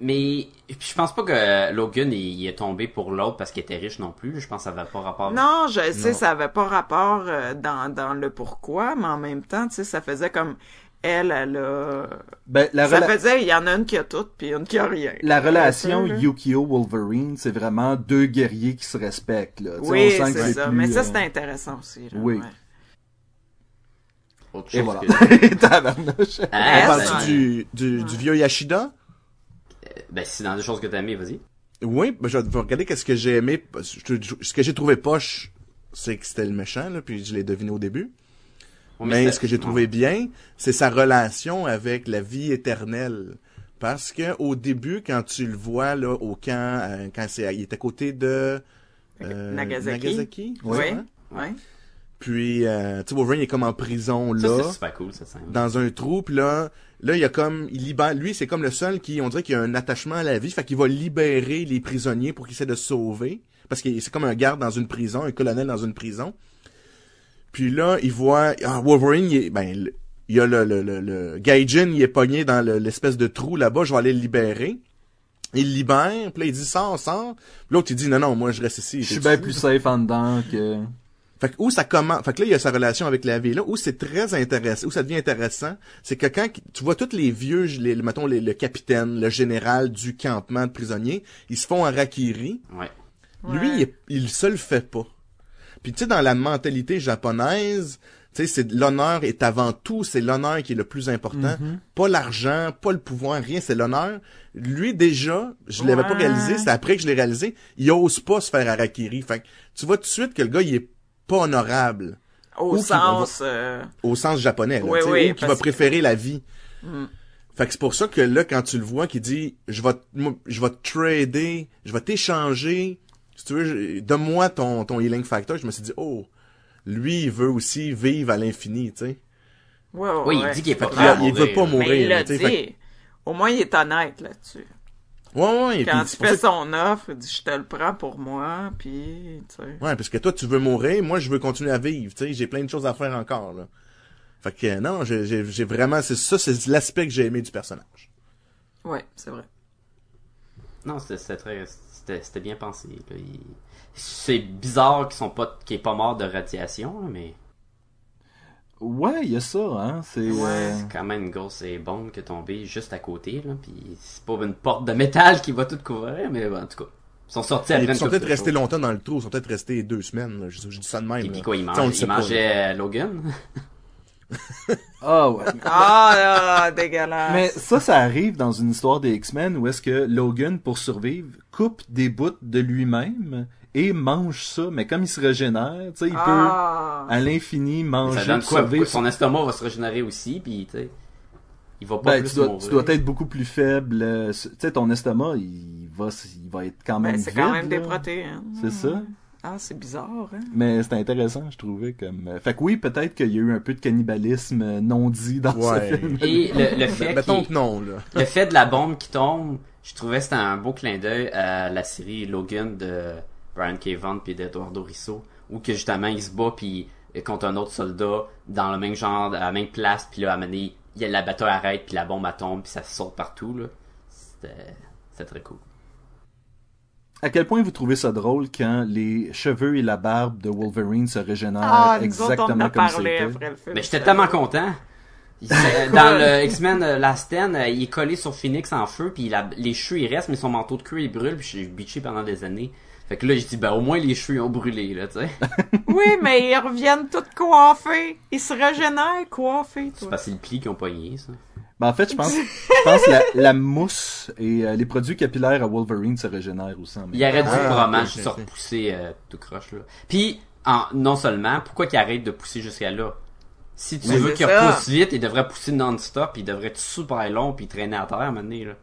Mais je pense pas que Logan il, est tombé pour l'autre parce qu'il était riche non plus. Je pense que ça avait pas rapport. Non, je sais, ça avait pas rapport euh, dans, dans le pourquoi, mais en même temps, tu sais, ça faisait comme elle, elle a... Ben, la, Ça faisait, il y en a une qui a tout, puis une qui a rien. la relation. Yukio-Wolverine, c'est vraiment deux guerriers qui se respectent. Là. Oui, c'est ça. plus, Mais ça, euh, c'était intéressant aussi. Là, Oui. ouais. Autre Et chose voilà. que... *laughs* Ah, du, du, du vieux. Yashida? Ben, si, dans des choses que t'as aimées, Ben, si dans des choses que t'as aimées, vas-y. Oui, ben, je vais regarder qu'est-ce que j'ai aimé. Ce que j'ai trouvé poche, c'est que c'était le méchant, là, puis je l'ai deviné au début. Mais c'est- ce que j'ai trouvé bien, c'est sa relation avec la vie éternelle. Parce que au début, quand tu le vois là au camp, euh, quand c'est, il est à côté de euh, Nagasaki. Nagasaki, Oui. c'est ça? Puis, euh, tu sais, Wolverine est comme en prison Ça, là, c'est super cool, ça scène. dans un trou. Puis là, là, il y a comme, il libère. Lui, c'est comme le seul qui, on dirait qu'il a un attachement à la vie, fait qu'il va libérer les prisonniers pour qu'ils essaient de se sauver. Parce que c'est comme un garde dans une prison, un colonel dans une prison. Puis là, il voit, ah, Wolverine, il est, ben, il y a le, le, le, le Gaijin, il est pogné dans le- l'espèce de trou là-bas, je vais aller le libérer. Il le libère, puis là, il dit, sors, sors. Puis L'autre, il dit, non, non, moi, je reste ici. Je suis bien plus safe en dedans que... Fait que où ça commence, fait que là il y a sa relation avec la vie là où c'est très intéressant, où ça devient intéressant, c'est que quand tu vois tous les vieux, les, mettons les- le capitaine, le général du campement de prisonniers, ils se font harakiri. Ouais. Lui, Ouais. il, il se le fait pas. Puis tu sais dans la mentalité japonaise, tu sais c'est l'honneur est avant tout, c'est l'honneur qui est le plus important, pas l'argent, pas le pouvoir, rien, c'est l'honneur. Lui déjà, je l'avais pas Ouais. réalisé, c'est après que je l'ai réalisé, il ose pas se faire harakiri. Fait que tu vois tout de suite que le gars il est pas honorable Au Ou euh, au sens japonais, là, Oui, tu sais, oui, ou qui va que- préférer la vie. Mm. Fait que c'est pour ça que là, quand tu le vois, qui dit, je vais, te- moi, je vais te trader, je vais t'échanger, si tu veux, donne-moi ton, ton healing factor, je me suis dit, oh, lui, il veut aussi vivre à l'infini, tu sais. ouais, ouais, Oui, il dit qu'il est pas Il, veut mourir. pas Mais mourir, il là, l'a tu sais. dit. Fait Au moins, il est honnête là-dessus. Ouais, ouais, et Quand puis tu fais que- son offre, il dit je te le prends pour moi, puis tu sais. Ouais, parce que toi, tu veux mourir, moi, je veux continuer à vivre, tu sais, j'ai plein de choses à faire encore, là. Fait que, non, j'ai, j'ai, j'ai vraiment, c'est ça, c'est l'aspect que j'ai aimé du personnage. Ouais, c'est vrai. Non, c'était c'était très, c'était c'était bien pensé. C'est bizarre qu'ils sont pas, qu'il est pas mort de radiation, là, mais Ouais, il y a ça, hein. C'est... euh, c'est quand même une grosse bombe qui est tombée juste à côté, là. Puis c'est pas une porte de métal qui va tout couvrir, mais en tout cas, ils sont sortis après Ils sont peut-être restés longtemps dans le trou, ils sont peut-être restés deux semaines, là. Je, je dis ça de même, Et puis quoi, il Tu sais, on le mangeait, sait il pas, mangeait euh, Logan. *laughs* Ah ouais. Ah, là, dégueulasse. Mais ça, ça arrive dans une histoire des X-Men où est-ce que Logan, pour survivre, coupe des bouts de lui-même et mange ça. Mais comme il se régénère, tu sais, il Ah. peut à l'infini Ça manger donne pour quoi? Son estomac va se régénérer aussi, puis tu sais, il va pas Ben, plus tu dois, mourir. tu dois être beaucoup plus faible. euh, Tu sais, ton estomac, il va, il va être quand même Ben, c'est vide. quand même des là. protéines. C'est ça. Ah, c'est bizarre, hein? Mais c'était intéressant, je trouvais. comme euh, Fait que oui, peut-être qu'il y a eu un peu de cannibalisme euh, non dit dans Ouais. ce film. Et le, le *laughs* fait Mettons qu'il- que non, là. le fait de la bombe qui tombe, je trouvais que c'était un beau clin d'œil à la série Logan de Brian K. Vaughan puis d'Eduardo Risso, où que justement il se bat puis contre un autre soldat dans le même genre, à la même place, puis là à un moment donné, il y a la bataille arrête puis la bombe elle tombe puis ça saute partout là. C'était c'était très cool. À quel point vous trouvez ça drôle quand les cheveux et la barbe de Wolverine se régénèrent Ah, exactement comme c'était? Mais j'étais tellement content. Il *laughs* dans le X-Men euh, Last Stand, euh, il est collé sur Phoenix en feu, puis les cheveux ils restent, mais son manteau de cuir il brûle, puis j'ai bitché pendant des années. Fait que là, j'ai dit, ben au moins les cheveux ils ont brûlé, là, tu sais. *laughs* Oui, mais ils reviennent tous coiffés. Ils se régénèrent coiffés, C'est parce que c'est le pli qu'ils ont pogné, ça. Ben, en fait, je pense, *laughs* je pense la, la mousse et euh, les produits capillaires à Wolverine se régénèrent aussi. en même Il Ah, probablement ok, juste ok. se repousser euh, tout croche, là. Puis, en, non seulement, pourquoi qu'il arrête de pousser jusqu'à là? Si tu veux qu'il repousse vite, il devrait pousser non-stop, il devrait être super long, puis traîner à terre, à un moment donné, là.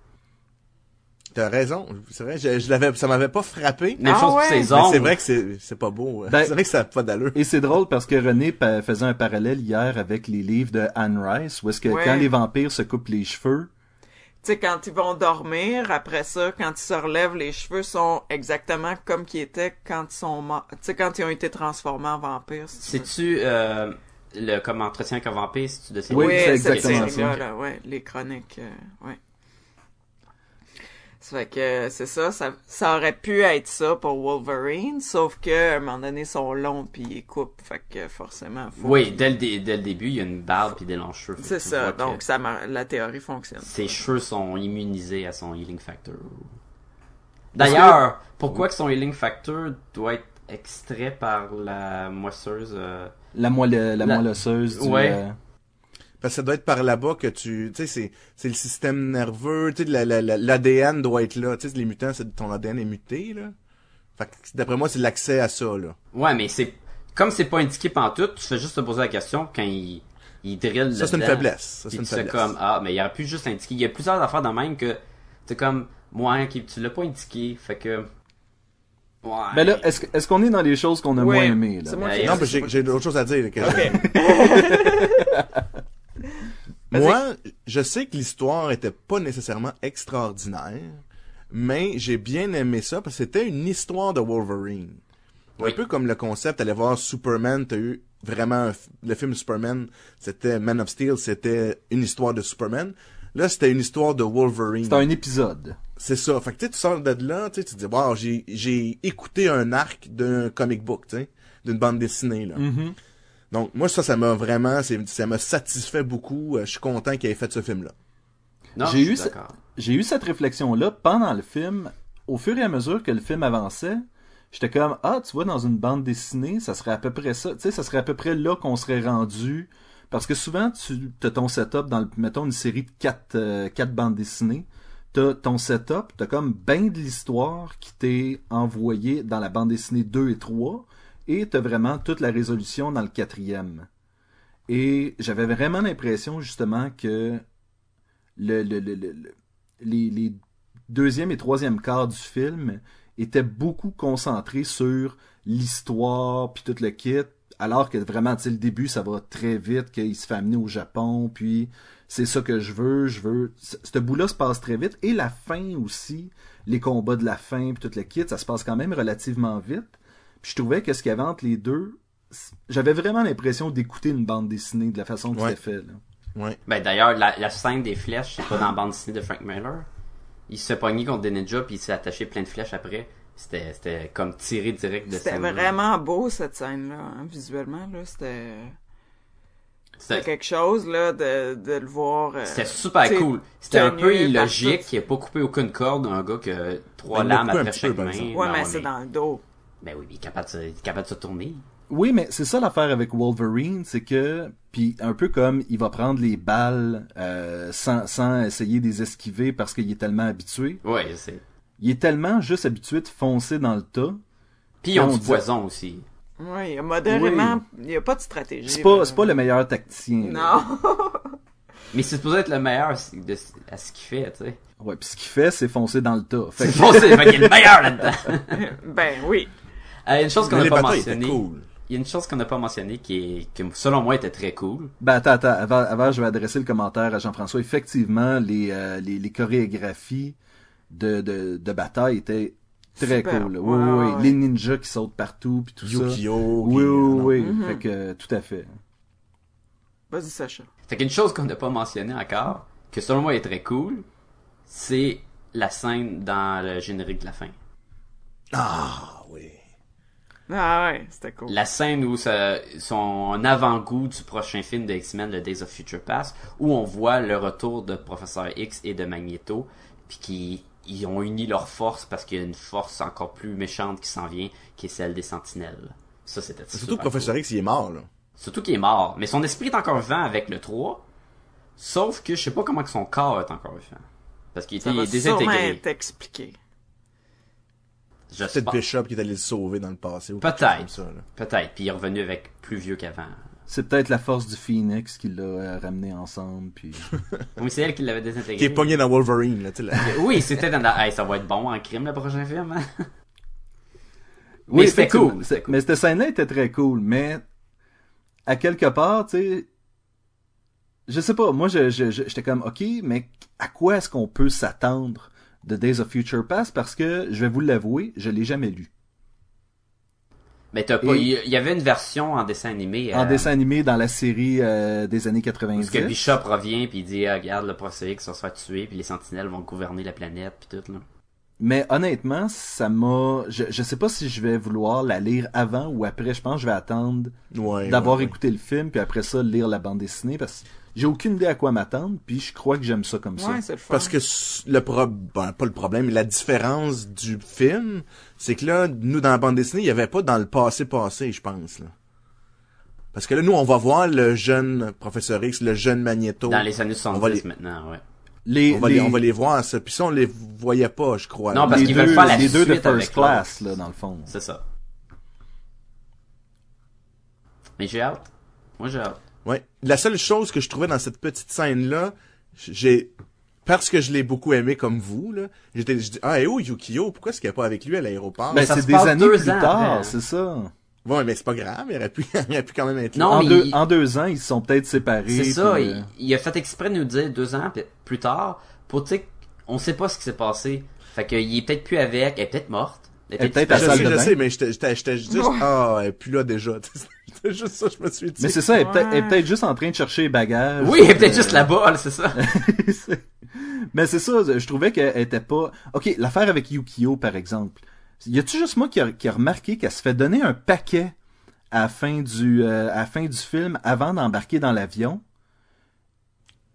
T'as raison. C'est vrai, je, je l'avais, ça m'avait pas frappé. Même Ah chose ouais? ongles. c'est vrai que c'est, c'est pas beau. Ben- c'est vrai que ça a pas d'allure. Et c'est drôle parce que René pa- faisait un parallèle hier avec les livres de Anne Rice, où est-ce que Ouais. quand les vampires se coupent les cheveux, Tu sais, quand ils vont dormir, après ça, quand ils se relèvent, les cheveux sont exactement comme qu'ils étaient quand ils sont morts. Tu sais, quand ils ont été transformés en vampires. si tu veux. C'est-tu, euh, le, comme entretien avec un vampire, si tu de ces Oui, c'est exactement ça. là, ouais, les chroniques, euh, ouais. Ça fait que c'est ça, ça, ça aurait pu être ça pour Wolverine, sauf que à un moment donné, ils sont longs puis ils coupent, fait que forcément. Faut Oui, dès le, dé- dès le début, il y a une barbe puis des longs cheveux. C'est ça, donc ça la théorie fonctionne. Ses cheveux sont immunisés à son healing factor. D'ailleurs, pourquoi que son healing factor doit être extrait par la moisseuse euh, la moelle, la, La- moelle osseuse du, Ouais. euh, Parce que ça doit être par là-bas que tu, tu sais, c'est, c'est le système nerveux, tu sais, la- la- la- l'ADN doit être là. Tu sais, les mutants, c'est ton ADN est muté, là. Fait que, d'après moi, c'est l'accès à ça, là. Ouais, mais c'est comme c'est pas indiqué tout, tu fais juste te poser la question quand il il drill Ça, c'est une faiblesse. Ça, c'est une faiblesse. comme ah, mais il aurait pu juste indiquer. Il y a plusieurs affaires de même que c'est comme moi qui tu l'as pas indiqué, fait que ouais. Mais là, est-ce, qu'on est dans les choses qu'on a Oui, moins aimées, là? moi Ben, Non, mais j'ai, j'ai d'autres choses à dire. que- Vas-y. *laughs* Moi, je sais que l'histoire était pas nécessairement extraordinaire, mais j'ai bien aimé ça parce que c'était une histoire de Wolverine. Oui. Un peu comme le concept, aller voir Superman, t'as eu vraiment le film Superman, c'était Man of Steel, c'était une histoire de Superman. Là, c'était une histoire de Wolverine. C'est un épisode. C'est ça. Fait que tu sais, tu sors de là, tu te dis, wow, j'ai, j'ai écouté un arc d'un comic book, d'une bande dessinée, là. Mm-hmm. Donc, moi, ça, ça m'a vraiment, c'est- ça m'a satisfait beaucoup. Euh, Je suis content qu'il ait fait ce film-là. non, j'ai je suis eu ce-. J'ai eu cette réflexion-là pendant le film. Au fur et à mesure que le film avançait, j'étais comme, ah, tu vois, dans une bande dessinée, ça serait à peu près ça. Tu sais, ça serait à peu près là qu'on serait rendu. Parce que souvent, tu as ton setup dans, le, mettons, une série de quatre, euh, quatre bandes dessinées. T'as ton setup, t'as comme ben de l'histoire qui t'est envoyée dans la bande dessinée 2 et 3, et t'as vraiment toute la résolution dans le quatrième. Et j'avais vraiment l'impression, justement, que le, le, le, le- le- les, deuxième et troisième quarts du film étaient beaucoup concentrés sur l'histoire puis tout le kit alors que vraiment tu le début ça va très vite qu'il se fait amener au Japon puis c'est ça que je veux je veux ce ce bout-là se passe très vite et la fin aussi les combats de la fin puis tout le kit ça se passe quand même relativement vite puis je trouvais que ce qu'il y avait entre les deux j'avais vraiment l'impression d'écouter une bande dessinée de la façon que Ouais. c'était fait là. Ouais. Ben d'ailleurs, la, la scène des flèches, c'est pas dans la bande dessinée de Frank Miller. Il se pogner contre des ninjas puis il s'est attaché plein de flèches après. C'était c'était comme tiré direct de C'était vraiment beau, cette scène-là, hein, visuellement, là. C'était... C'était quelque chose, là, de, de le voir... euh, c'était super cool. C'était un peu illogique. Il a pas coupé aucune corde. Un gars qui a trois Ben, lames peu, chaque main. Ouais, Non, mais c'est dans le dos. Ben oui, mais il est capable de, se- il est capable de se tourner. Oui, mais c'est ça l'affaire avec Wolverine, c'est que, puis un peu comme il va prendre les balles euh, sans, sans essayer de les esquiver parce qu'il est tellement habitué. Ouais, je sais. Il est tellement juste habitué de foncer dans le tas. Puis ils ont On du dit- poison aussi. Ouais, il y a modérément... Il n'y a pas de stratégie. C'est pas, pas le meilleur tacticien. Non. *laughs* Mais c'est supposé être le meilleur de- à ce qu'il fait, tu sais. Ouais, puis ce qu'il fait, c'est foncer dans le tas. C'est foncé, fait qu'il est le meilleur là-dedans. *laughs* ben oui. Euh, une chose qu'on Mais n'a les pas batailles étaient mentionné. cool. Il y a une chose qu'on n'a pas mentionné qui est, que selon moi était très cool. Ben attends, attends, avant, avant je vais adresser le commentaire à Jean-François. Effectivement, les, euh, les, les chorégraphies de, de, de bataille étaient très Super. cool. Oui, oui, oui. Les ninjas qui sautent partout, puis tout ça. Yu-Gi-Oh! Oui, qui- oui, non. oui. Fait que, tout à fait. Vas-y, Sacha. Fait qu'une chose qu'on n'a pas mentionné encore, que selon moi est très cool, c'est la scène dans le générique de la fin. Ah, oui. Ah ouais, c'était cool. La scène où ça, son avant-goût du prochain film de X-Men, le Days of Future Past, où on voit le retour de Professeur X et de Magneto, puis qui ils ont uni leurs forces parce qu'il y a une force encore plus méchante qui s'en vient, qui est celle des Sentinelles. Ça, c'était Surtout que Professeur X, il est mort, là. Surtout qu'il est mort. Mais son esprit est encore vivant avec le 3. Sauf que je sais pas comment que son corps est encore vivant. Parce qu'il Ça était va sûrement désintégré. être expliqué. Peut-être. Bishop qui est allé le sauver dans le passé. Peut-être. Peut-être. Puis il est revenu avec plus vieux qu'avant. C'est peut-être la force du Phoenix qui l'a euh, ramené ensemble, puis... *laughs* Oui, c'est elle qui l'avait désintégré. Qui est pogné dans Wolverine, là, tu sais, là. Oui, c'était dans la... Hey, ça va être bon en crime le prochain film. hein? Oui, c'était cool. Mais cette scène-là était très cool, mais à quelque part, tu sais, je sais pas, moi, je, je, je- j'étais comme, ok, mais à quoi est-ce qu'on peut s'attendre de Days of Future Past? Parce que, je vais vous l'avouer, je l'ai jamais lu. Mais t'as pas... Il y avait une version en dessin animé. En euh, dessin animé dans la série euh, des années Parce 90. que Bishop revient puis il dit ah, regarde le professeur X va se faire tuer puis les sentinelles vont gouverner la planète puis tout là. Mais honnêtement, ça m'a... Je, je sais pas si je vais vouloir la lire avant ou après. Je pense que je vais attendre Ouais, d'avoir ouais, ouais. écouté le film, puis après ça, lire la bande dessinée, parce que j'ai aucune idée à quoi m'attendre, puis je crois que j'aime ça comme ça. Ouais, c'est le fun. Parce que le pro... ben, pas le problème, mais la différence du film, c'est que là, nous, dans la bande dessinée, il y avait pas dans le passé passé, je pense, là. Parce que là, nous, on va voir le jeune Professeur X, le jeune Magneto. Dans les années On va 70 les- maintenant, ouais. Les, On va, les, les, on va les voir, ça. Puis ça, on les voyait pas, je crois. Non, parce qu'ils veulent faire la les deux de suite avec first class, là, dans le fond. C'est ça. Mais j'ai hâte. Moi, j'ai hâte. Ouais. La seule chose que je trouvais dans cette petite scène-là, j'ai, parce que je l'ai beaucoup aimé comme vous, là, j'étais, je dis, ah, et où Yukio? Pourquoi est-ce qu'il n'y a pas avec lui à l'aéroport? Ben, c'est des années deux plus ans tard, c'est ça. Ouais, mais c'est pas grave, il aurait pu, *laughs* il aurait pu quand même être là. Non, en, mais deux, il- en deux ans, ils se sont peut-être séparés. C'est ça, puis, il, il a fait exprès de nous dire deux ans plus tard pour, tu sais, on sait pas ce qui s'est passé. Fait qu'il est peut-être plus avec, elle est peut-être morte. Elle est peut-être à je salle sais, de je bain. sais, mais j'étais, j'étais, j'étais juste, ah, elle est plus là déjà. *laughs* *laughs* C'était juste ça, je me suis dit. Mais c'est ça, elle est peut-être Ouais. elle est peut-être juste en train de chercher les bagages. Oui, elle est peut-être Euh, juste là-bas, là, c'est ça. C'est- *laughs* Mais c'est ça, je trouvais qu'elle était pas... Ok, l'affaire avec Yukio, par exemple. Y a-tu juste moi qui a, qui a remarqué qu'elle se fait donner un paquet à la fin du, euh, à la fin du film avant d'embarquer dans l'avion?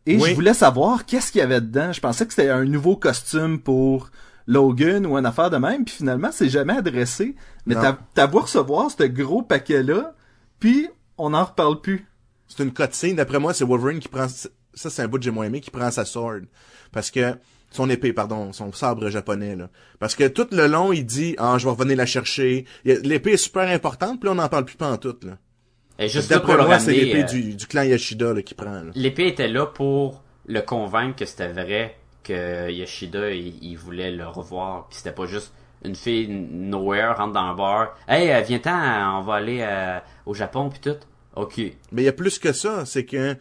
Et Oui. je voulais savoir qu'est-ce qu'il y avait dedans. Je pensais que c'était un nouveau costume pour Logan ou une affaire de même, puis finalement, c'est jamais adressé. Mais t'as beau recevoir ce gros paquet-là, puis on n'en reparle plus. C'est une cutscene, d'après moi, c'est Wolverine qui prend, ça c'est un bout que j'ai moins aimé, qui prend sa sword. Parce que, son épée, pardon, son sabre japonais, là. Parce que tout le long, il dit, ah, je vais revenir la chercher. L'épée est super importante, puis là, on n'en parle plus pas en tout, là. Juste D'après moi, c'est l'épée euh, du, du clan Yashida, là, qui prend, là. L'épée était là pour le convaincre que c'était vrai, que Yoshida, il, il voulait le revoir, puis c'était pas juste une fille nowhere rentre dans un bar. Hey, euh, viens-t'en, on va aller euh, au Japon puis tout. Ok. Mais il y a plus que ça, c'est que,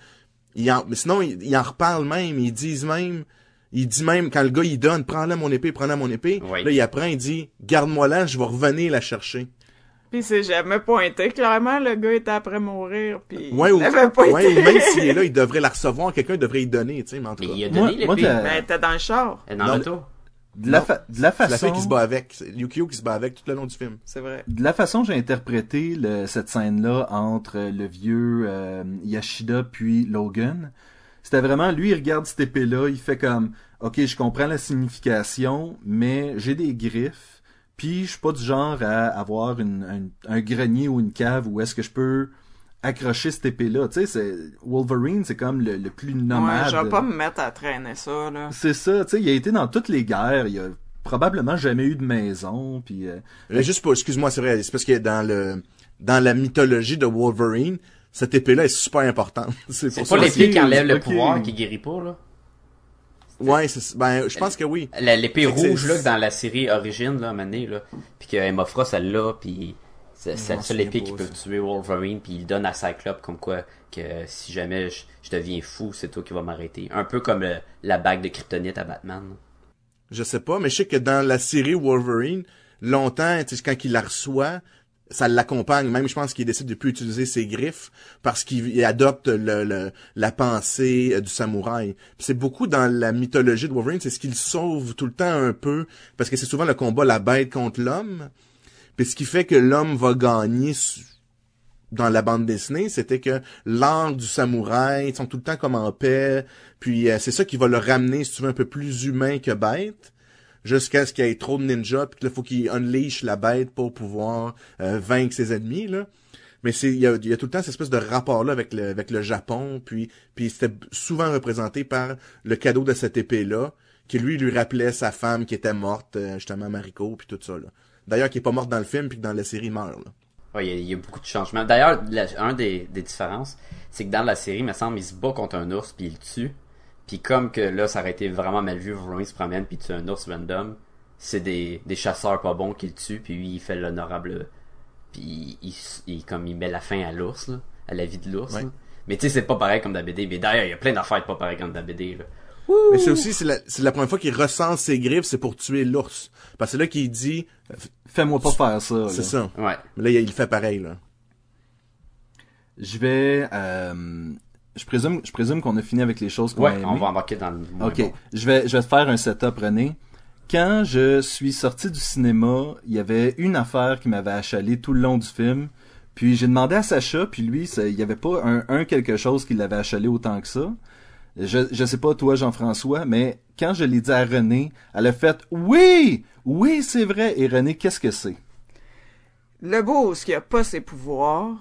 il en, mais sinon, il, il en reparle même, ils disent même, il dit même, quand le gars, il donne, prends-la mon épée, prends-la mon épée. Oui. Là, il apprend, il dit, garde-moi là, je vais revenir la chercher. Puis c'est jamais pointé. Clairement, le gars était après mourir, puis Ouais, il ou, avait pas ouais, même s'il est là, il devrait la recevoir, quelqu'un devrait y donner, tu sais, mais en tout Mais il a donné l'épée. Ben, elle était dans le char. Elle est dans l'auto. De la, fa- de la C'est la façon... fille qui se bat avec. C'est Yukio qui se bat avec tout le long du film. C'est vrai. de la façon j'ai interprété le- cette scène-là entre le vieux euh, Yashida puis Logan, c'était vraiment lui il regarde cette épée-là, il fait comme OK, je comprends la signification, mais j'ai des griffes, puis je suis pas du genre à avoir une, un, un grenier ou une cave où est-ce que je peux accrocher cette épée-là. Tu sais, c'est Wolverine, c'est comme le, le plus nomade. Ouais, je vais pas me mettre à traîner ça, là. C'est ça, tu sais, il a été dans toutes les guerres, il a probablement jamais eu de maison, puis euh, Mais juste pour, excuse-moi, c'est vrai, c'est parce que dans le, dans la mythologie de Wolverine, cette épée-là est super importante. *laughs* C'est pas l'épée qui enlève le pouvoir, qui guérit pas, là. Ouais, c'est, ben, je pense que oui. L'épée rouge, là, que dans la série Origine, là, mané, là. Puis que Emma Frost, elle l'a, puis c'est la seule épée qui peut tuer Wolverine, puis il donne à Cyclope comme quoi que si jamais je, je deviens fou, c'est toi qui vas m'arrêter. Un peu comme le- la bague de kryptonite à Batman. Je sais pas, mais je sais que dans la série Wolverine, longtemps, quand il la reçoit, ça l'accompagne. Même, je pense qu'il décide de plus utiliser ses griffes parce qu'il il adopte le, le- la pensée euh, du samouraï. C'est beaucoup dans la mythologie de Wolverine, c'est ce qu'il sauve tout le temps un peu parce que c'est souvent le combat la bête contre l'homme. Puis ce qui fait que l'homme va gagner dans la bande dessinée, c'était que l'art du samouraï, ils sont tout le temps comme en paix, puis euh, c'est ça qui va le ramener, si tu veux, un peu plus humain que bête, jusqu'à ce qu'il y ait trop de ninjas, puis qu'il faut qu'il unleash la bête pour pouvoir euh, vaincre ses ennemis, là. Mais il y a, tout le temps cette espèce de rapport-là avec le, avec le Japon, puis, puis c'était souvent représenté par le cadeau de cette épée-là, qui lui lui rappelait sa femme qui était morte, euh, justement Mariko, puis tout ça, là. D'ailleurs, qui est pas morte dans le film, puis que dans la série il meurt, là. Ouais, il y, a- il y a beaucoup de changements. D'ailleurs, un des, des différences, c'est que dans la série, il me semble, il se bat contre un ours puis il le tue. Puis comme que là, ça aurait été vraiment mal vu, Wolverine se promène puis tue un ours random, c'est des, des chasseurs pas bons qui le tuent puis lui, il fait l'honorable... Puis il, il, comme il met la fin à l'ours, à la vie de l'ours. Ouais. Mais tu sais, c'est pas pareil comme dans la BD. Mais d'ailleurs, il y a plein d'affaires pas pareilles comme dans la BD. Là. Mais c'est aussi, c'est la, première fois qu'il ressent ses griffes, c'est pour tuer l'ours. Parce que c'est là qu'il dit, fais-moi pas faire ça. c'est ça. Ouais. Mais là, il il fait pareil, là. Je vais... euh, je présume, je présume qu'on a fini avec les choses qu'on a Ouais, aimées. on va embarquer dans le... Ok, bon. je vais, je vais te faire un setup, René. Quand je suis sorti du cinéma, il y avait une affaire qui m'avait achalé tout le long du film. Puis j'ai demandé à Sacha, puis lui, il y avait pas un, un quelque chose qui l'avait achalé autant que ça. Je, je sais pas toi, Jean-François, mais quand je l'ai dit à René, elle a fait oui, oui, c'est vrai. Et René, qu'est-ce que c'est? Le boss qui a pas ses pouvoirs,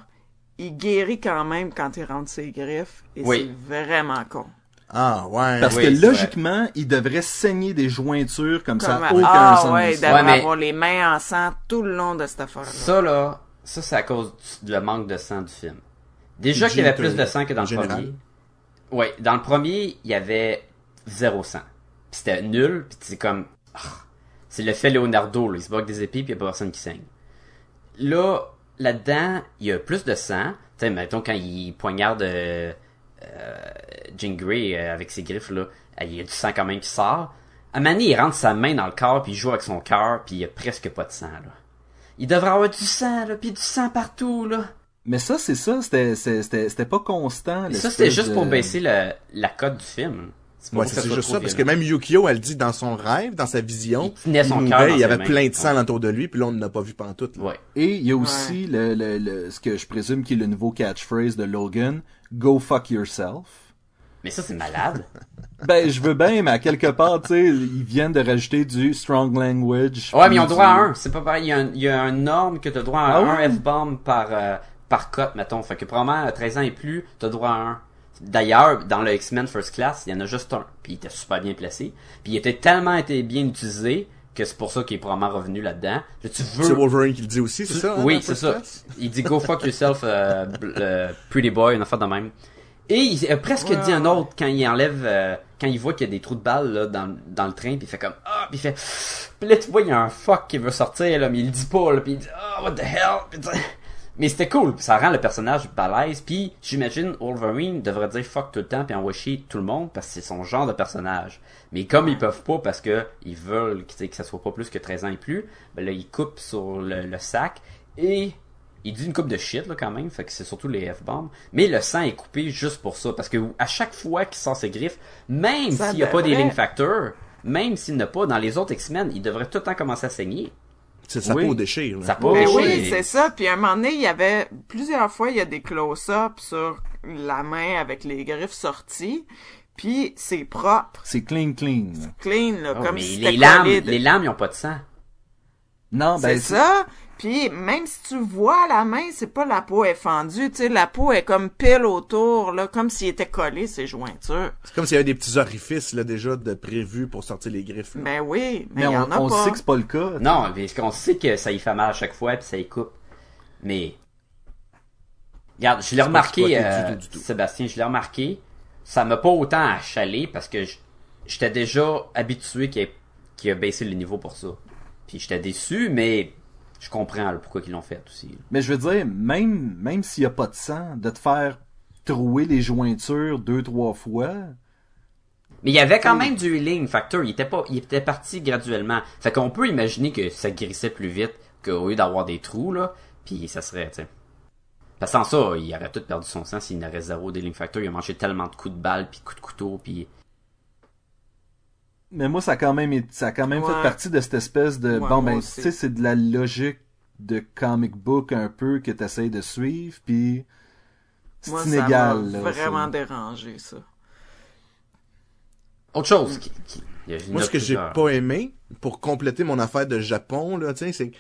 il guérit quand même quand il rentre ses griffes. Et Oui. c'est vraiment con. Ah, ouais. Parce Oui, que logiquement, il devrait saigner des jointures comme, ça Comme, aucun ah sens. ouais, il devrait Ouais, mais- avoir les mains en sang tout le long de cette affaire-là. Ça, là, ça, c'est à cause du le manque de sang du film. Déjà qu'il y avait plus de sang que dans le premier. Ouais, dans le premier, il y avait zéro sang. Puis c'était nul, puis c'est comme... ah, c'est le fait Leonardo, là. Il se bat des épées, puis il y a pas personne qui saigne. Là, là-dedans, il y a plus de sang. Tu sais, mettons, quand il poignarde euh, euh, Grey avec ses griffes, là, euh, il y a du sang quand même qui sort. À donné, il rentre sa main dans le corps, puis il joue avec son cœur, puis il y a presque pas de sang, là. Il devrait avoir du sang, là, puis du sang partout, là. Mais ça, c'est ça, c'était, c'était, c'était c'était pas constant. Mais ça, c'était juste pour baisser le, la cote du film. C'est pas Ouais, juste ça, parce que même Yukio, elle dit dans son rêve, dans sa vision, Il tenait son il cœur mourait, dans il y avait mains. plein de sang Ouais. autour de lui, puis là, on n'a pas vu pantoute. Ouais. Et il y a aussi le, le, le, ce que je présume qui est le nouveau catchphrase de Logan, Go fuck yourself. Mais ça, c'est malade. *laughs* Ben, je veux bien, mais à quelque part, tu sais, ils viennent de rajouter du strong language. Ouais, mais ils ont droit à un. C'est pas pareil. Il y a un, il y a un norme que t'as droit à Ah un? F-bomb par, euh, par cote, mettons. Fait que probablement, à 13 ans et plus, t'as droit à un. D'ailleurs, dans le X-Men First Class, il y en a juste un. Puis il était super bien placé. Puis il était tellement été bien utilisé que c'est pour ça qu'il est probablement revenu là-dedans. Là, tu veux... C'est Wolverine qui le dit aussi, c'est ça? hein, Oui, c'est ça. Class? Il dit go fuck yourself, euh, euh, pretty boy, une affaire de même. Et il a presque Ouais, dit un autre quand il enlève, euh, quand il voit qu'il y a des trous de balles là, dans, dans le train, puis il fait comme ah, puis il fait, puis là tu vois il y a un fuck qui veut sortir là, mais il le dit pas là, puis il dit ah what the hell, Puis mais c'était cool, ça rend le personnage balèze, puis j'imagine Wolverine devrait dire fuck tout le temps puis envoyer chier tout le monde parce que c'est son genre de personnage. Mais comme ils peuvent pas parce que ils veulent que ça soit pas plus que 13 ans et plus, ben là ils coupent sur le, le sac et il dit une coupe de shit là quand même, fait que c'est surtout les F-bombs, mais le sang est coupé juste pour ça parce que à chaque fois qu'il sort ses griffes, même s'il y a pas des link factors, même s'il n'a pas dans les autres X-Men, il devrait tout le temps commencer à saigner. C'est sa Oui. peau déchire. là. Ça peau Ben déchire. oui, c'est ça. Puis à un moment donné, il y avait plusieurs fois, il y a des close-ups sur la main avec les griffes sorties. Puis c'est propre, C'est clean, clean. clean, là, Oh, comme mais si les lames, collé de- les lames ils ont pas de sang. Non, ben, C'est ça. Puis même si tu vois la main, c'est pas la peau est fendue, tu sais, la peau est comme pile autour, là, comme s'il était collé ses jointures. C'est comme s'il y avait des petits orifices, là, déjà, de prévus pour sortir les griffes. là. Ben oui, mais mais y on, en a on pas. sait que c'est pas le cas. Non, parce qu'on sait que ça y fait mal à chaque fois puis ça y coupe. Mais regarde, je l'ai remarqué, euh, du tout, du tout. Sébastien, je l'ai remarqué. Ça m'a pas autant achalé parce que j'étais déjà habitué qu'il ait, qu'il a baissé le niveau pour ça. Puis j'étais déçu, mais je comprends là, pourquoi ils l'ont fait aussi. Mais je veux dire, même, même s'il y a pas de sang, de te faire trouer les jointures deux, trois fois, Mais il y avait quand même du healing factor. Il était pas, il était parti graduellement. Fait qu'on peut imaginer que ça guérissait plus vite qu'au lieu d'avoir des trous, là. Puis ça serait, tu sais. Parce que sans ça, il aurait tout perdu son sang s'il n'aurait zéro healing factor. Il a mangé tellement de coups de balle puis coups de couteau puis. Mais moi, ça a quand même, ça a quand même Ouais. fait partie de cette espèce de, Ouais, bon, ben, tu sais, c'est de la logique de comic book un peu que t'essayes de suivre, puis c'est inégal. ça là, vraiment dérangé, ça. Autre chose qui, qui- il y a- il y en Moi, ce que j'ai pas aimé, pour compléter mon affaire de Japon, là, tu sais,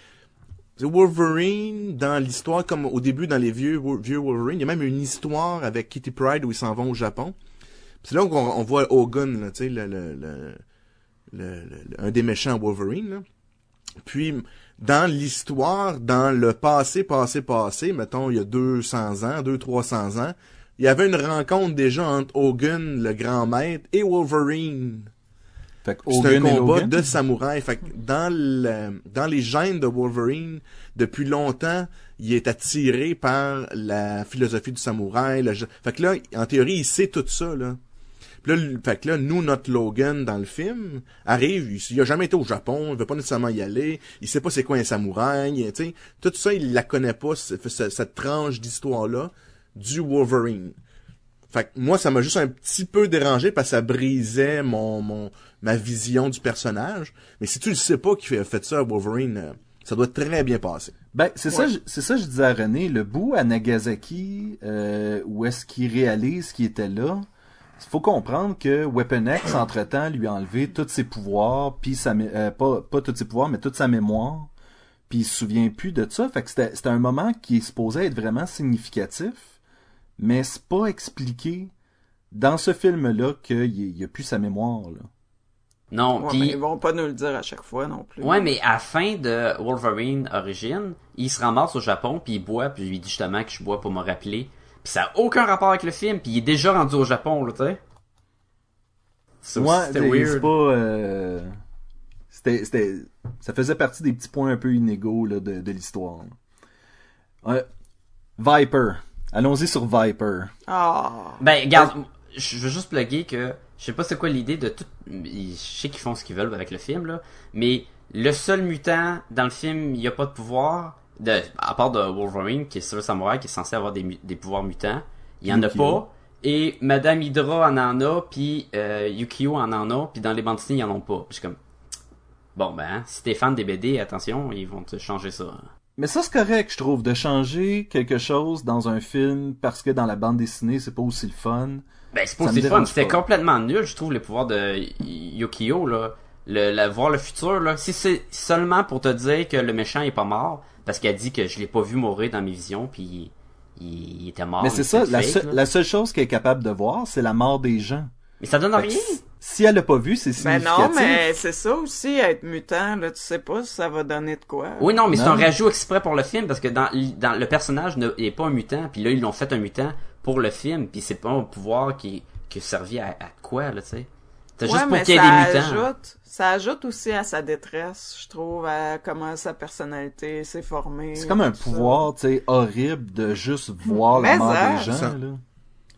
c'est Wolverine, dans l'histoire, comme au début, dans les vieux, vieux Wolverine, il y a même une histoire avec Kitty Pride où ils s'en vont au Japon. Puis C'est là qu'on on voit Hogan, là, tu sais, le, le, le, le- le- un des méchants Wolverine, là. Puis, dans l'histoire, dans le passé, passé, passé, mettons, il y a 200 ans, 200-300 ans, il y avait une rencontre déjà entre Hogan, le grand maître, et Wolverine. Fait que C'est un et combat de samouraï. Fait que dans le, dans les gènes de Wolverine, depuis longtemps, il est attiré par la philosophie du samouraï. le fait que là, en théorie, il sait tout ça, là. Puis là, le- fait que là, nous, notre Logan dans le film, arrive, il, il a jamais été au Japon, il veut pas nécessairement y aller, il sait pas c'est quoi un samouraï, tu. Tout ça, il la connaît pas, ce- ce- cette tranche d'histoire-là, du Wolverine. Fait que moi, ça m'a juste un petit peu dérangé parce que ça brisait mon, mon, ma vision du personnage. Mais si tu le sais pas qui a fait ça à Wolverine, euh, ça doit très bien passer. Ben, c'est ça, je- c'est ça que je disais à René, le bout à Nagasaki, euh, où est-ce qu'il réalise qu'il était là, faut comprendre que Weapon X, entre-temps, lui a enlevé tous ses pouvoirs, puis sa, mé- euh, pas, pas tous ses pouvoirs, mais toute sa mémoire, puis il se souvient plus de ça. Fait que c'était c'était un moment qui est supposé être vraiment significatif, mais c'est pas expliqué dans ce film-là qu'il y- il a plus sa mémoire. Là. Non, Ouais, puis mais ils vont pas nous le dire à chaque fois non plus. Ouais, mais à la fin de Wolverine Origin, il se ramasse au Japon, puis il boit, puis il dit justement que je bois pour me rappeler. Puis ça a aucun rapport avec le film, puis il est déjà rendu au Japon, là, tu sais. Ouais, c'était weird. pas. euh, C'était, c'était, ça faisait partie des petits points un peu inégaux là, de, de l'histoire. Ouais. Viper. Allons-y sur Viper. Ah. Ben, regarde, je veux juste plugger que je sais pas c'est quoi l'idée de tout. Je sais qu'ils font ce qu'ils veulent avec le film là, mais le seul mutant dans le film, il y a pas de pouvoir. De, à part de Wolverine, qui est Silver Samurai, qui est censé avoir des, pouvoirs mutants, il y en a pas. Et Madame Hydra en en a, puis euh, Yukio en en a, puis dans les bandes dessinées, ils en ont pas. Je suis comme, bon ben, hein, si t'es fan des BD, attention, ils vont te changer ça. Mais ça, c'est correct, je trouve, de changer quelque chose dans un film parce que dans la bande dessinée, c'est pas aussi le fun. Ben, c'est pas aussi fun. dérange C'était complètement nul, je trouve, les pouvoirs de Yukio, là. Le, la- voir le futur, là. Si c'est seulement pour te dire que le méchant est pas mort, parce qu'elle dit que je l'ai pas vu mourir dans mes visions, puis il, il était mort. Mais c'est ça, la, fake, seule- là. la seule chose qu'elle est capable de voir, c'est la mort des gens. Mais ça donne Fait rien. si- elle l'a pas vu, c'est Ben significatif. non, mais c'est ça aussi, être mutant, là, tu sais pas si ça va donner de quoi. Oui, non, mais c'est un rajout exprès pour le film, parce que dans, dans le personnage ne, est pas un mutant, puis là, ils l'ont fait un mutant pour le film, puis c'est pas un pouvoir qui, qui a servi à, à quoi, là, tu sais. T'as Ouais, juste pour mais qu'il y ait ça des mutants. ajoute, ça ajoute aussi à sa détresse, je trouve, à comment sa personnalité s'est formée. C'est comme un pouvoir, tu sais, horrible de juste voir la Mais mort ça, des gens, ça. là.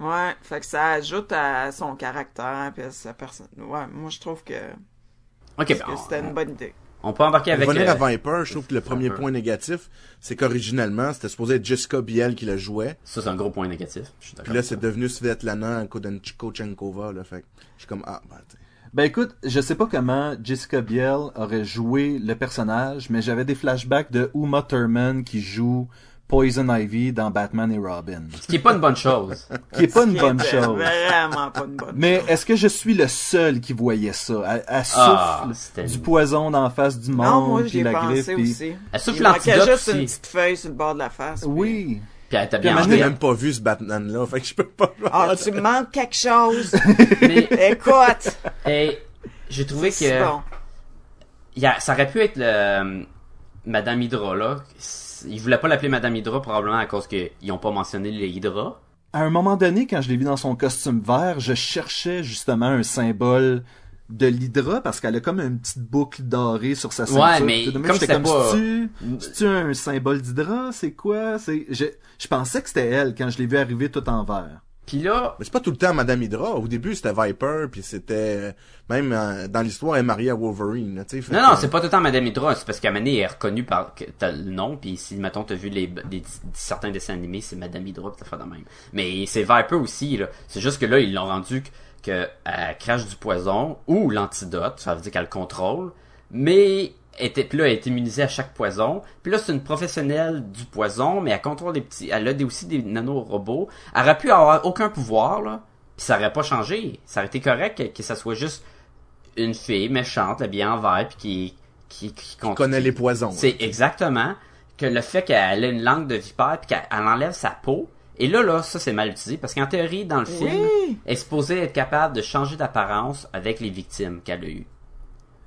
Ouais, fait que ça ajoute à son caractère puis à sa personne. Ouais, moi je trouve que, Ok, que ben, c'était une bonne idée. On, peut embarquer Pour avec... revenir euh, à Viper, je trouve que le premier Viper. point négatif, c'est qu'originalement, c'était supposé être Jessica Biel qui la jouait. Ça, c'est un gros point négatif. Je suis d'accord. Puis là, c'est devenu Svetlana Kodenchikochenkova, là. Fait que je suis comme, ah, ben, t'sais. Ben écoute, je sais pas comment Jessica Biel aurait joué le personnage, mais j'avais des flashbacks de Uma Thurman qui joue Poison Ivy dans Batman et Robin. Ce qui est pas une bonne chose. Qui est pas une bonne chose. Vraiment pas une bonne Mais chose. est-ce que je suis le seul qui voyait ça? Elle, elle Ah, souffle du poison d'en face du monde, Non, moi puis la pensé griffe, puis... aussi. Elle souffle Il manquait l'antidote juste aussi. une petite feuille sur le bord de la face. Oui. Puis elle Puis un bien donné- jouée. même pas vu ce Batman-là, fait que je peux pas. Ah, tu manques quelque chose. *laughs* Mais Écoute. hey, j'ai trouvé que C'est bon. il y a- ça aurait pu être le euh, Madame Hydra là. Ils voulaient pas l'appeler Madame Hydra probablement à cause qu'ils ont pas mentionné les Hydra. À un moment donné, quand je l'ai vu dans son costume vert, je cherchais justement un symbole de l'hydra parce qu'elle a comme une petite boucle dorée sur sa ceinture. Ouais, mais même, comme c'était pas- c'est-tu un symbole d'hydra? C'est quoi? C'est je, je pensais que c'était elle quand je l'ai vu arriver tout en vert. Puis là, Mais c'est pas tout le temps Madame Hydra. Au début, c'était Viper, puis c'était même euh, dans l'histoire, elle est mariée à Wolverine. là, fait non que- non, c'est pas tout le temps Madame Hydra, c'est parce qu'à elle est reconnue par le nom, puis si mettons t'as vu les, certains dessins animés, c'est Madame Hydra, pis t'as fait de même. Mais c'est Viper aussi là. C'est juste que là ils l'ont rendu que que elle crache du poison ou l'antidote, ça veut dire qu'elle le contrôle, mais était puis là elle est immunisée à chaque poison. Puis là c'est une professionnelle du poison, mais elle contrôle des petits, elle a des, aussi des nanorobots. Elle aurait pu avoir aucun pouvoir là, puis ça aurait pas changé. Ça aurait été correct que, que ça soit juste une fille méchante, habillée en vert, puis qui qui, qui, On connaît les poisons. c'est exactement que le fait qu'elle ait une langue de vipère puis qu'elle elle enlève sa peau. Et là, là, ça c'est mal utilisé parce qu'en théorie, dans le film, elle est supposée être capable de changer d'apparence avec les victimes qu'elle a eues.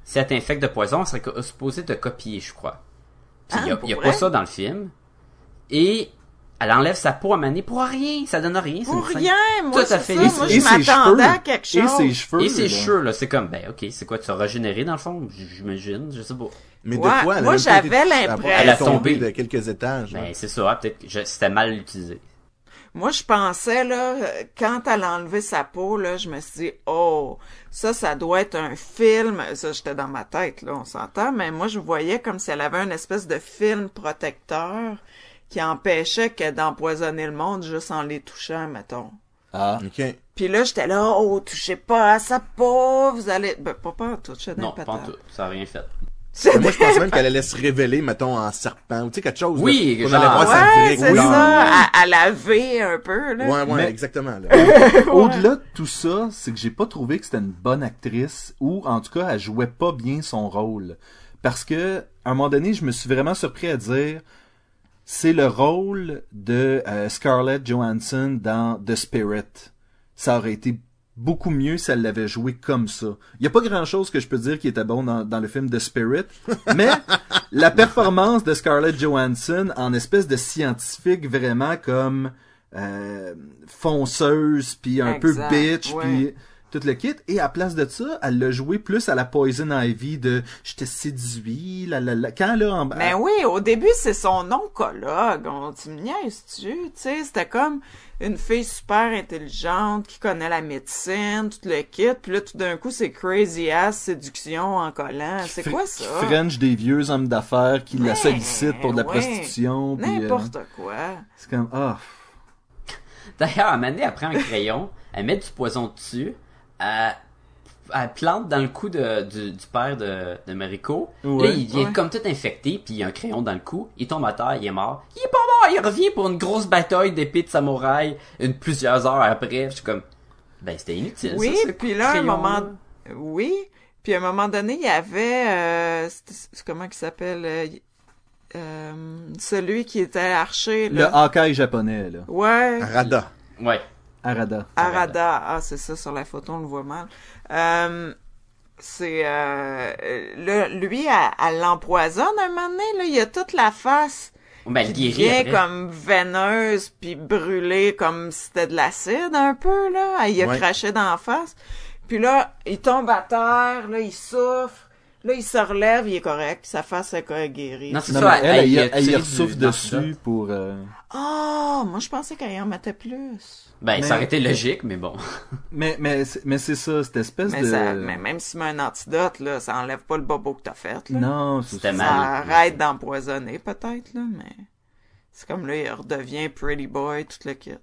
Si elle t'infecte de poison, elle serait supposée te copier, je crois. Puis Ah, il y a, pour y a pas ça dans le film. Et elle enlève sa peau à maner pour rien, ça donne rien. c'est Pour scène- rien, moi, Tout à fait. ça. Et- Moi, et je ses m'attendais cheveux. à quelque Et chose. ses cheveux. Et ses là. cheveux, là, c'est comme, ben, ok, c'est quoi, tu as régénéré dans le fond? J'imagine, je sais pas. Mais de quoi? Elle a moi, j'avais l'impression- Elle a Elle a tombé de quelques étages. Ben, c'est ça, peut-être que je- c'était mal utilisé. Moi, je pensais, là, quand elle a enlevé sa peau, là, je me suis dit, oh, ça, ça doit être un film. Ça, j'étais dans ma tête, là, on s'entend, mais moi, je voyais comme si elle avait une espèce de film protecteur qui empêchait que d'empoisonner le monde juste en les touchant, mettons. Ah. OK. Puis là, j'étais là, oh, touchez pas à sa peau, vous allez... Ben, pas pas en tout, je Non, pas en tout. Ça a rien fait. Mais moi, je pensais même qu'elle allait se révéler, mettons, en serpent, ou tu sais, quelque chose. Oui, genre- allait voir sa Ouais, vraie c'est couleur. ça, à, à laver un peu, là. Ouais, ouais, Mais- exactement. là. *laughs* Au-delà de tout ça, c'est que j'ai pas trouvé que c'était une bonne actrice ou en tout cas elle jouait pas bien son rôle. parce que à un moment donné, je me suis vraiment surpris à dire c'est le rôle de euh, Scarlett Johansson dans The Spirit. Ça aurait été beaucoup mieux si elle l'avait joué comme ça. Il y a pas grand chose que je peux dire qui était bon dans, dans le film The Spirit, *laughs* mais la performance de Scarlett Johansson en espèce de scientifique vraiment comme euh, fonceuse puis un Exact, peu bitch ouais. puis tout le kit et à place de ça, elle l'a joué plus à la Poison Ivy de je te séduis la la la quand là en Ben oui, au début, c'est son oncologue. On, tu me niaises-tu? Tu sais, c'était comme une fille super intelligente qui connaît la médecine, tout le kit. Puis là, tout d'un coup, c'est crazy ass séduction en collant. C'est quoi qui ça? French des vieux hommes d'affaires qui la Mais, sollicitent pour de la ouais. prostitution puis euh, N'importe quoi. c'est comme ah D'ailleurs, à Mané, elle prend un crayon, elle met du poison dessus, elle, elle plante dans le cou de, du, du père de, de Mariko. Ouais. Là, il vient Ouais. comme tout infecté, puis il y a un crayon dans le cou. Il tombe à terre, il est mort. Il est pas mort, il revient pour une grosse bataille d'épée de samouraï, une plusieurs heures après. Je suis comme, ben c'était inutile. Oui, ça, puis là, à un moment... Oui, puis à un moment donné, il y avait... euh, c'est- c'est- comment il s'appelle? euh, euh, celui qui était archer, le. Hawkeye japonais là Ouais. Arada. Ouais. Arada Arada. Ah, c'est ça, sur la photo, on le voit mal. Euh, c'est... Euh, là, lui, elle, elle l'empoisonne un moment donné, là. Il y a toute la face Ben, qui guérit devient après. comme veineuse, puis brûlée comme si c'était de l'acide, un peu, là. Y a Ouais. craché dans la face. Puis là, il tombe à terre, là, il souffre. Là, il se relève, il est correct. Sa face est guérie. Non, c'est non, ça, mais elle, elle, du- dessus pour euh, Ah, moi, je pensais qu'elle en mettait plus. Ben, Mais- ça aurait été logique, mais bon. *laughs* mais mais c'est- mais c'est ça cette espèce Mais, de ça, mais même si tu mets un antidote, là, ça enlève pas le bobo que t'as fait, là. non c'est C'était ça. mal. Ça arrête d'empoisonner, peut-être, là, mais... C'est comme là, il redevient pretty boy, tout le kit.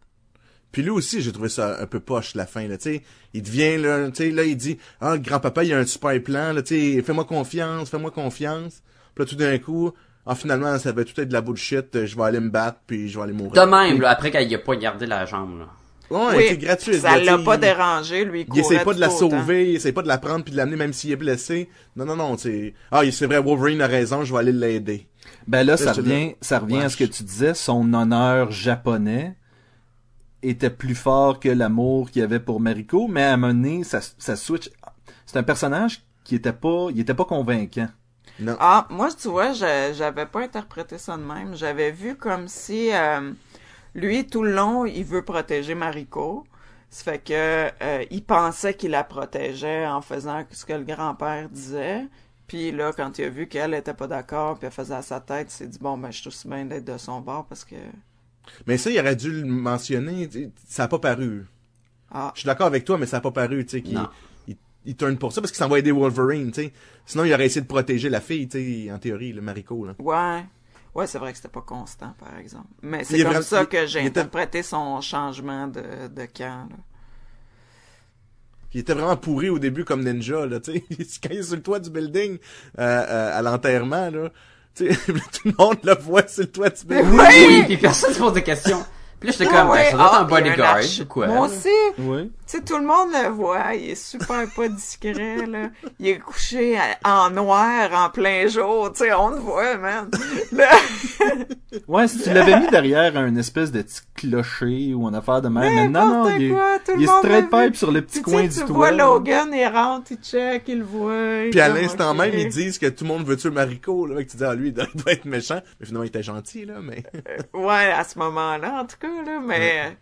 Puis lui aussi, j'ai trouvé ça un peu poche la fin là, tu sais, il devient là, tu sais là il dit "Ah, grand-papa, il a un super plan là, tu sais, fais-moi confiance, fais-moi confiance." Puis là tout d'un coup, ah finalement, ça va tout être de la bullshit, euh, je vais aller me battre puis je vais aller mourir. De même, là, après y a pas gardé la jambe, là. Ouais, oui, c'est gratuit. ça l'a pas dérangé, lui, il Il essaie pas de la sauver, il essaie pas de la prendre puis de l'amener même s'il est blessé. Non non non, c'est ah, c'est vrai Wolverine a raison, je vais aller l'aider. ben là ça revient ça revient à ce que tu disais son honneur japonais était plus fort que l'amour qu'il y avait pour Mariko mais à un moment donné ça ça switch c'est un personnage qui était pas il était pas convaincant Non. Ah, moi, tu vois, je- j'avais pas interprété ça de même. J'avais vu comme si euh, lui, tout le long, il veut protéger Mariko. Ça fait que euh, il pensait qu'il la protégeait en faisant ce que le grand-père disait. Puis là, quand il a vu qu'elle était pas d'accord, puis elle faisait à sa tête, il s'est dit bon ben je suis aussi bien d'être de son bord parce que Mais ça il aurait dû le mentionner, ça a pas paru. ah Je suis d'accord avec toi mais ça a pas paru, tu sais qu'il il, il tourne pour ça parce qu'il s'en va aider Wolverine, tu sais. Sinon il aurait essayé de protéger la fille, tu sais, en théorie, le Mariko là. ouais ouais c'est vrai que c'était pas constant par exemple. Mais c'est est comme vraiment- ça que j'ai était- interprété son changement de, de camp. là. Il était vraiment pourri au début comme ninja, là, tu sais. Quand *laughs* il est sur le toit du building, euh, euh, à l'enterrement, là, tout *laughs* le monde le voit sur le toit du building. Oui, puis personne se pose de questions. Puis là, j'étais comme, Ouais, ça doit être ah, un bodyguard ou quoi? Moi aussi, oui Tu sais, tout le monde le voit, il est super *laughs* pas discret, là. Il est couché à- en noir, en plein jour, tu sais, on le voit, man. *laughs* Là, ouais si tu l'avais mis derrière un espèce de petit clocher ou une affaire de même mais non non il est, quoi, tout le il est monde straight pipe sur le petit tu coin du tu toit vois là. Logan, il rentre, il check, il le voit. Puis à l'instant même, ils disent que tout le monde veut tuer Mariko, là, que tu dis, ah, lui, il doit, doit être méchant. Mais finalement, il était gentil, là, mais... Ouais, à ce moment-là, en tout cas, là, mais...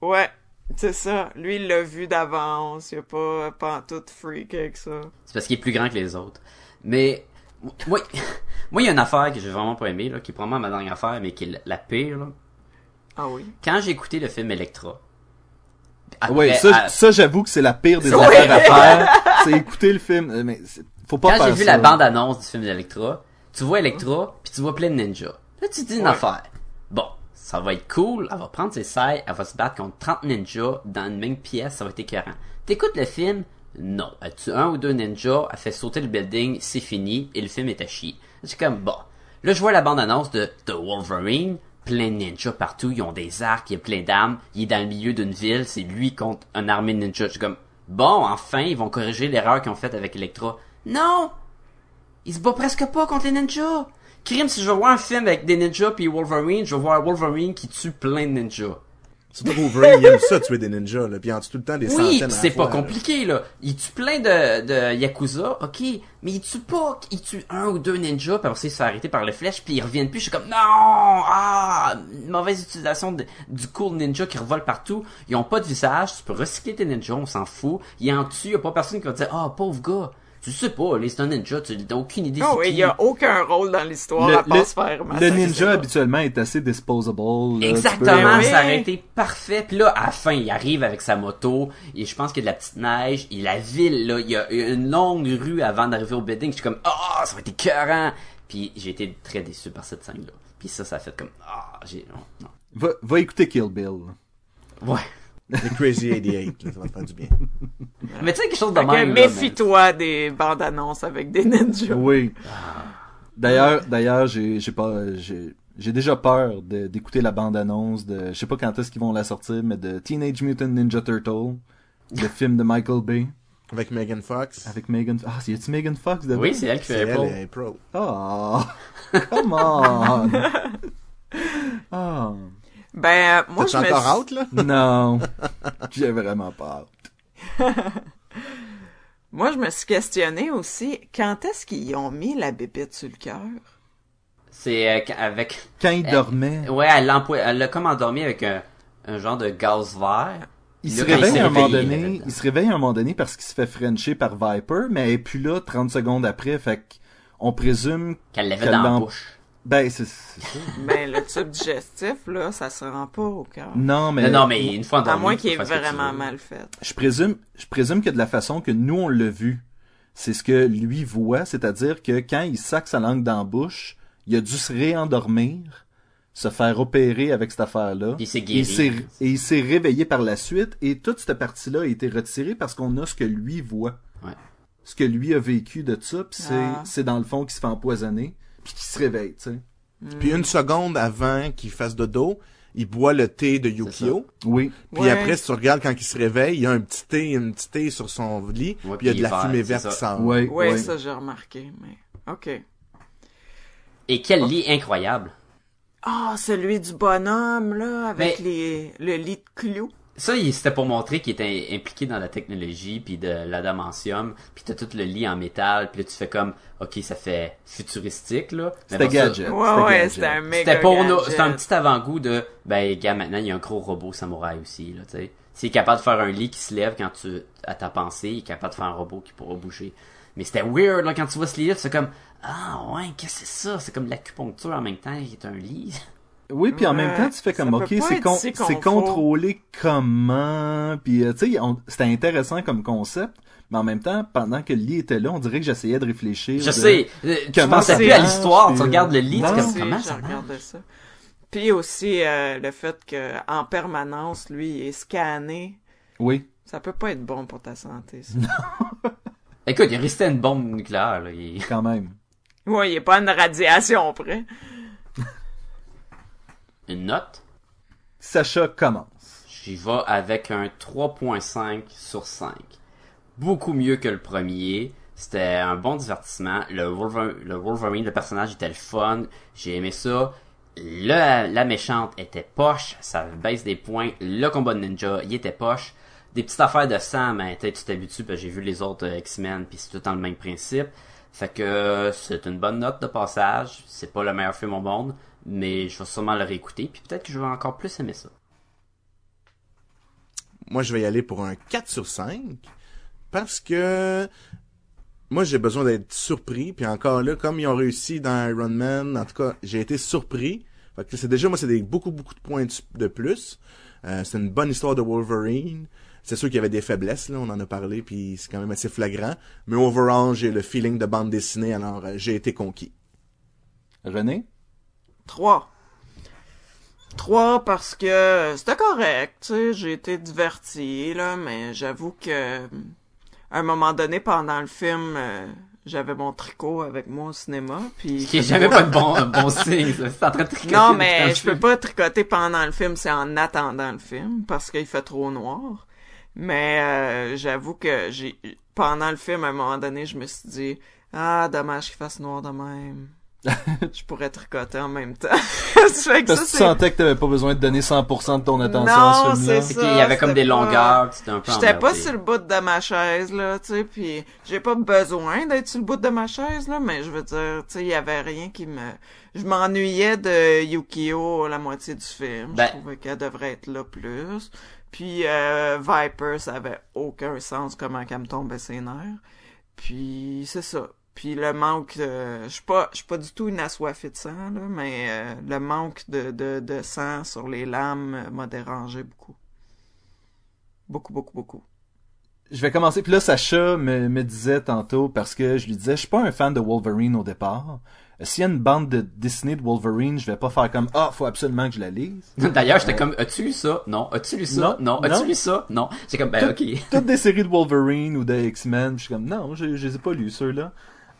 Ouais, c'est ça. Lui, il l'a vu d'avance, il a pas, pas en tout freak avec ça. C'est parce qu'il est plus grand que les autres. Mais, moi, *laughs* moi, il y a une affaire que j'ai vraiment pas aimé, là, qui est probablement ma dernière affaire, mais qui est la pire, là. Ah oui. Quand j'ai écouté le film Electra. après- Ouais, ça, à- ça j'avoue que c'est la pire des Oui. affaires à faire. *laughs* C'est écouter le film. Euh, Mais faut pas quand j'ai vu ça. la bande-annonce du film d'Electra, tu vois Electra, puis tu vois plein de ninjas. Là, tu te dis une Ouais. affaire. Bon, ça va être cool, elle va prendre ses sailles, elle va se battre contre 30 ninjas dans une même pièce, ça va être écœurant. T'écoutes le film, non. Elle tue un ou deux ninjas, elle fait sauter le building, c'est fini, et le film est à chier. C'est comme, bon. Là, je vois la bande-annonce de The Wolverine, plein de ninjas partout, ils ont des arcs, il y a plein d'armes, il est dans le milieu d'une ville, c'est lui contre une armée de ninjas. Je comme, bon, enfin, ils vont corriger l'erreur qu'ils ont faite avec Electra. Non! il se bat presque pas contre les ninjas. Crime, si je veux voir un film avec des ninjas puis Wolverine, je veux voir Wolverine qui tue plein de ninjas. Surtout que Wolverine, il aime ça, tuer des ninjas, là. Puis il en tue tout le temps des Oui, centaines la c'est pas fois, compliqué, là. Il tue plein de, de Yakuza, ok, mais il tue pas, il tue un ou deux ninjas, puis après il se fait arrêter par les flèches, puis ils reviennent plus. Je suis comme, non! Ah! Mauvaise utilisation de- du cool ninja qui revole partout. Ils ont pas de visage, tu peux recycler tes ninjas, on s'en fout. Il en tue, y a pas personne qui va dire, ah, pauvre gars. Tu sais pas, là, c'est un ninja, tu n'as aucune idée Non, oui, il y a aucun rôle dans l'histoire à part le- se faire le ninja habituellement est assez disposable. là. Tu Exactement, Oui. ça aurait été parfait. Puis là, à la fin, il arrive avec sa moto, et je pense qu'il y a de la petite neige, et la ville, là, il y a une longue rue avant d'arriver au building. Je suis comme, ah, ça va être écœurant. Puis j'ai été très déçu par cette scène-là. Puis ça, ça a fait comme, ah, j'ai, non, non. peux- Va, va écouter Kill Bill. Ouais. Les Crazy 88, là, ça va te faire du bien. *laughs* Mais tu sais, quelque chose de même. méfie-toi des bandes annonces avec des ninjas. Oui. D'ailleurs, d'ailleurs, j'ai, j'ai pas, j'ai, j'ai déjà peur de- d'écouter la bande-annonce de, je sais pas quand est-ce qu'ils vont la sortir, mais de Teenage Mutant Ninja Turtle, le film de Michael Bay Avec Megan Fox. avec Megan. Ah, y a-tu Megan Fox dedans? Oui, c'est elle qui C'est fait elle April. et April. Oh, come on. Oh, *laughs* Ben, euh, moi, je me encore suis- out, là? *laughs* non. *laughs* J'ai vraiment peur. *laughs* Moi, je me suis questionné aussi, quand est-ce qu'ils ont mis la bébite sur le cœur? C'est euh, avec, Quand il Euh, dormait, ouais, elle l'empo- elle l'a comme endormi avec un, un genre de gaz vert. il se réveille à un moment donné, il se réveille à un moment donné parce qu'il se fait frencher par Viper, mais elle est plus là 30 secondes après, fait qu'on présume Qu'elle l'avait Qu'elle dans la bouche. Ben, c'est ça. Ben, le tube digestif, là, ça se rend pas au cœur. Non, mais. Non, non, mais une fois À endormi. moins tu peux qu'il est vraiment mal fait. Je présume, je présume que de la façon que nous on l'a vu, c'est ce que lui voit, c'est-à-dire que quand il sac sa langue dans la bouche, il a dû se réendormir, se faire opérer avec cette affaire-là. Il s'est Et guéri. il s'est- Et il s'est réveillé par la suite, et toute cette partie-là a été retirée parce qu'on a ce que lui voit. Ouais. Ce que lui a vécu de ça, puis c'est, Ah. c'est dans le fond qu'il se fait empoisonner, puis qu'il se réveille, tu sais. Puis une seconde avant qu'il fasse dodo, il boit le thé de Yukio. Oui. Puis Ouais. après, si tu regardes quand il se réveille, il y a un petit thé, un petit thé sur son lit, Ouais, puis il y a de la vert, fumée verte qui sort. Ouais, Ouais, ouais. ça, j'ai remarqué, mais... OK. Et quel lit incroyable. Ah, celui du bonhomme, là, avec Mais- les... le lit de clous. Ça, il- c'était pour montrer qu'il était impliqué dans la technologie, puis de l'adamantium, puis t'as tout le lit en métal, puis là tu fais comme, ok, ça fait futuristique, là. C'était bon, ça- gadget. Ouais, C'était ouais, gadget. c'était un méga C'était pour nous, gadget. c'était un petit avant-goût de, ben, gars, maintenant, il y a un gros robot samouraï aussi, là, tu sais. S'il est capable de faire un lit qui se lève quand tu, à ta pensée, il est capable de faire un robot qui pourra bouger. Mais c'était weird, là, quand tu vois ce lit-là, c'est comme, ah, ouais, qu'est-ce que c'est ça? C'est comme l'acupuncture en même temps, il est un lit. *laughs* Oui, puis en Ouais, même temps, tu fais comme, ça ok, c'est être con- si c'est contrôlé comment, puis euh, tu sais, c'était intéressant comme concept, mais en même temps, pendant que le lit était là, on dirait que j'essayais de réfléchir. Je de- sais, euh, tu pensais plus à l'histoire, tu puis- regardes le lit, Non. tu comme, comment je ça marche? ça. Puis aussi, euh, le fait que en permanence, lui, il est scanné. Oui. Ça peut pas être bon pour ta santé, ça. Écoute, il restait une bombe nucléaire, là. il- Quand même. ouais, il est pas une radiation près. Une note? Sacha commence. J'y vais avec un 3.5 sur 5. Beaucoup mieux que le premier. C'était un bon divertissement. Le Wolverine, le, Wolverine, le personnage était le fun. J'ai aimé ça. Le, la méchante était poche. Ça baisse des points. Le combat de ninja, il était poche. Des petites affaires de sang, mais tu t'habitues. parce que J'ai vu les autres euh, X-Men, puis c'est tout dans le même principe. Fait que euh, c'est une bonne note de passage. C'est pas le meilleur film au monde, mais je vais sûrement le réécouter. Puis peut-être que je vais encore plus aimer ça. Moi, je vais y aller pour un 4 sur 5 parce que moi, j'ai besoin d'être surpris. Puis encore là, comme ils ont réussi dans Iron Man, en tout cas, j'ai été surpris. Fait que c'est déjà, moi, c'est des, beaucoup, beaucoup de points de, plus. Euh, c'est une bonne histoire de Wolverine. C'est sûr qu'il y avait des faiblesses, là, on en a parlé, puis c'est quand même assez flagrant. Mais overall, j'ai le feeling de bande dessinée, alors euh, j'ai été conquis. René? Trois. Trois parce que c'était correct, tu sais, j'ai été diverti, là, mais j'avoue que à un moment donné, pendant le film, euh, j'avais mon tricot avec moi au cinéma, puis... Ce qui est jamais pas de bon, un bon signe. C'est en train de tricoter Non, mais je peux pas tricoter pendant le film, c'est en attendant le film, parce qu'il fait trop noir. Mais euh, j'avoue que j'ai pendant le film, à un moment donné, je me suis dit Ah, dommage qu'il fasse noir de même. *laughs* Je pourrais tricoter en même temps. *laughs* Fait que Parce ça, que tu sentais que t'avais pas besoin de donner 100% de ton attention Non, à ce film-là. il y avait comme des pas- longueurs, c'était un peu J'étais pas sur le bout de ma chaise, là, tu sais, puis j'ai pas besoin d'être sur le bout de ma chaise, là, mais je veux dire, tu sais, il y avait rien qui me... Je m'ennuyais de Yukio la moitié du film. Ben- Je trouvais qu'elle devrait être là plus. Puis euh, Viper, ça avait aucun sens comment qu'elle me tombait ses nerfs. Puis c'est ça. Puis le manque de... Je suis pas, je suis pas du tout une assoiffée de sang, là, mais euh, le manque de, de, de sang sur les lames m'a dérangé beaucoup. Beaucoup, beaucoup, beaucoup. Je vais commencer. Puis là, Sacha me, me disait tantôt, parce que je lui disais, je suis pas un fan de Wolverine au départ. Euh, S'il y a une bande de dessinée de Wolverine, je vais pas faire comme, ah, faut absolument que je la lise. *laughs* D'ailleurs, j'étais comme, as-tu lu ça? Non. As-tu lu ça? Non. Non. As-tu lu ça? Non. C'est comme, ben, ok. Toutes des séries de Wolverine ou de X-Men, je suis comme, non, je, je les ai pas lus, ceux-là.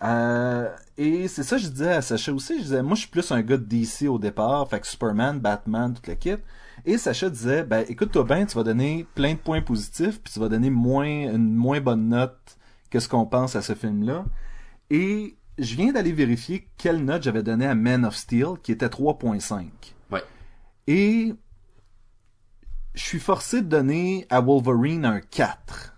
Euh, et c'est ça que je disais à Sacha aussi, je disais, moi je suis plus un gars de DC au départ, fait que Superman, Batman, tout le kit. Et Sacha disait, ben écoute-toi bien, tu vas donner plein de points positifs, puis tu vas donner moins une moins bonne note que ce qu'on pense à ce film-là. Et je viens d'aller vérifier quelle note j'avais donné à Man of Steel, qui était 3.5. Ouais. Et je suis forcé de donner à Wolverine un 4.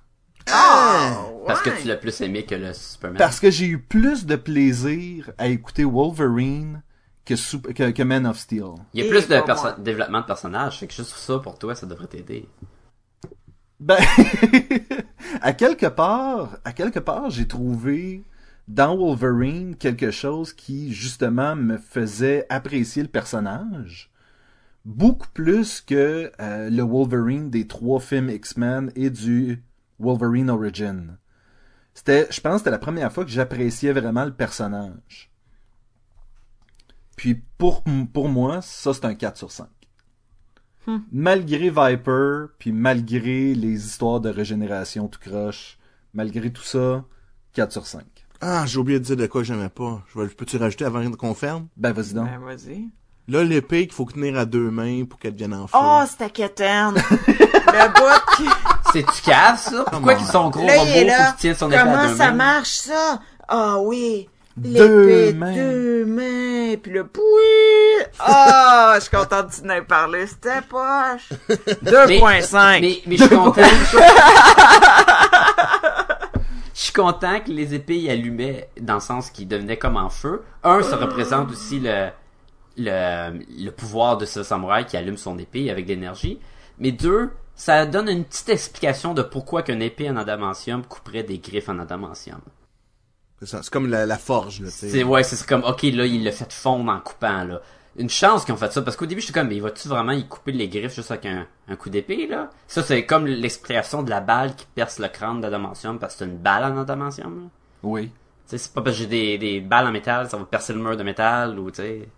Ah! Parce que tu l'as plus aimé que le Superman. Parce que j'ai eu plus de plaisir à écouter Wolverine que, Sup- que, que Man of Steel. Il y a Et plus de perso- développement de personnages, fait que juste ça pour toi, ça devrait t'aider. Ben, *laughs* à quelque part, à quelque part, j'ai trouvé dans Wolverine quelque chose qui, justement, me faisait apprécier le personnage. Beaucoup plus que euh, le Wolverine des trois films X-Men et du Wolverine Origin. C'était, je pense, que c'était la première fois que j'appréciais vraiment le personnage. Puis pour, pour moi, ça c'est un 4 sur 5. Malgré Viper, puis malgré les histoires de régénération tout croche, malgré tout ça, 4 sur 5. Ah, j'ai oublié de dire de quoi j'aimais pas. Je vais, peux-tu rajouter avant qu'on ferme? Ben vas-y donc. Ben, vas-y. Là, l'épée qu'il faut tenir à deux mains pour qu'elle devienne en feu. Oh, c'était quétaine! *laughs* le bout qui... C'est-tu cave, ça? Pourquoi qu'ils sont gros? Là, il est tiennent son épée à Comment deux ça mains? marche, ça? Ah oui! Deux L'épée mains. deux mains, puis le poui! Ah, je suis contente que tu n'aies parlé, c'était poche! *laughs* 2.5! Mais, mais je suis content. *laughs* Je suis content que les épées y allumaient dans le sens qu'ils devenaient comme en feu. Un, ça représente aussi le, le, le pouvoir de ce samouraï qui allume son épée avec de l'énergie. Mais deux, ça donne une petite explication de pourquoi qu'une épée en adamantium couperait des griffes en adamantium. C'est ça, c'est comme la, la forge, là, tu sais. C'est ouais, c'est comme ok là, il l'a fait fondre en coupant là. Une chance qu'ils ont fait ça parce qu'au début j'étais comme mais va-tu vraiment y couper les griffes juste avec un, un coup d'épée là? Ça c'est comme l'explication de la balle qui perce le crâne d'adamantium parce que c'est une balle en adamantium. là. Oui. Tu sais c'est pas parce que j'ai des, des balles en métal, ça va percer le mur de métal ou tu sais.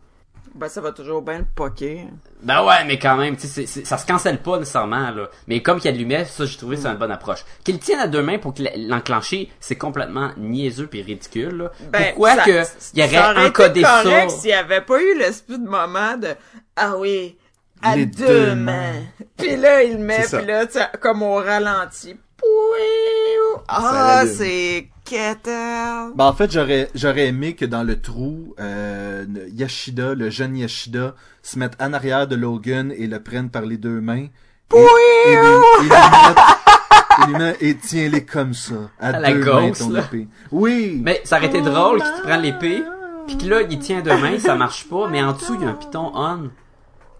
Ben, ça va toujours bien le poker. Ben ouais, mais quand même, tu sais, c'est- c'est- ça se cancelle pas nécessairement, là. Mais comme qu'il allumait, ça, j'ai trouvé que c'est une bonne approche. Qu'il tienne à deux mains pour qu'il l'enclencher, c'est complètement niaiseux puis ridicule, là. Ben, Pourquoi ça- que il y ça aurait été encodé ça? correct s'il n'y avait pas eu l'esprit de moment de Ah oui, à Les deux, deux mains. mains. Puis là, il le met, puis là, comme au ralenti. Pouiou! Ah, c'est Ben, en fait, j'aurais, j'aurais aimé que dans le trou, euh, Yashida, le jeune Yashida, se mette en arrière de Logan et le prenne par les deux mains. Et, et lui, et lui mette- et lui met- et tiens-les comme ça, à, À la deux mains Ghost, ton là. épée. Oui! Mais ça aurait été drôle qu'il te prenne l'épée, puis que là, il tient deux mains, ça marche pas, mais en dessous, il y a un piton on.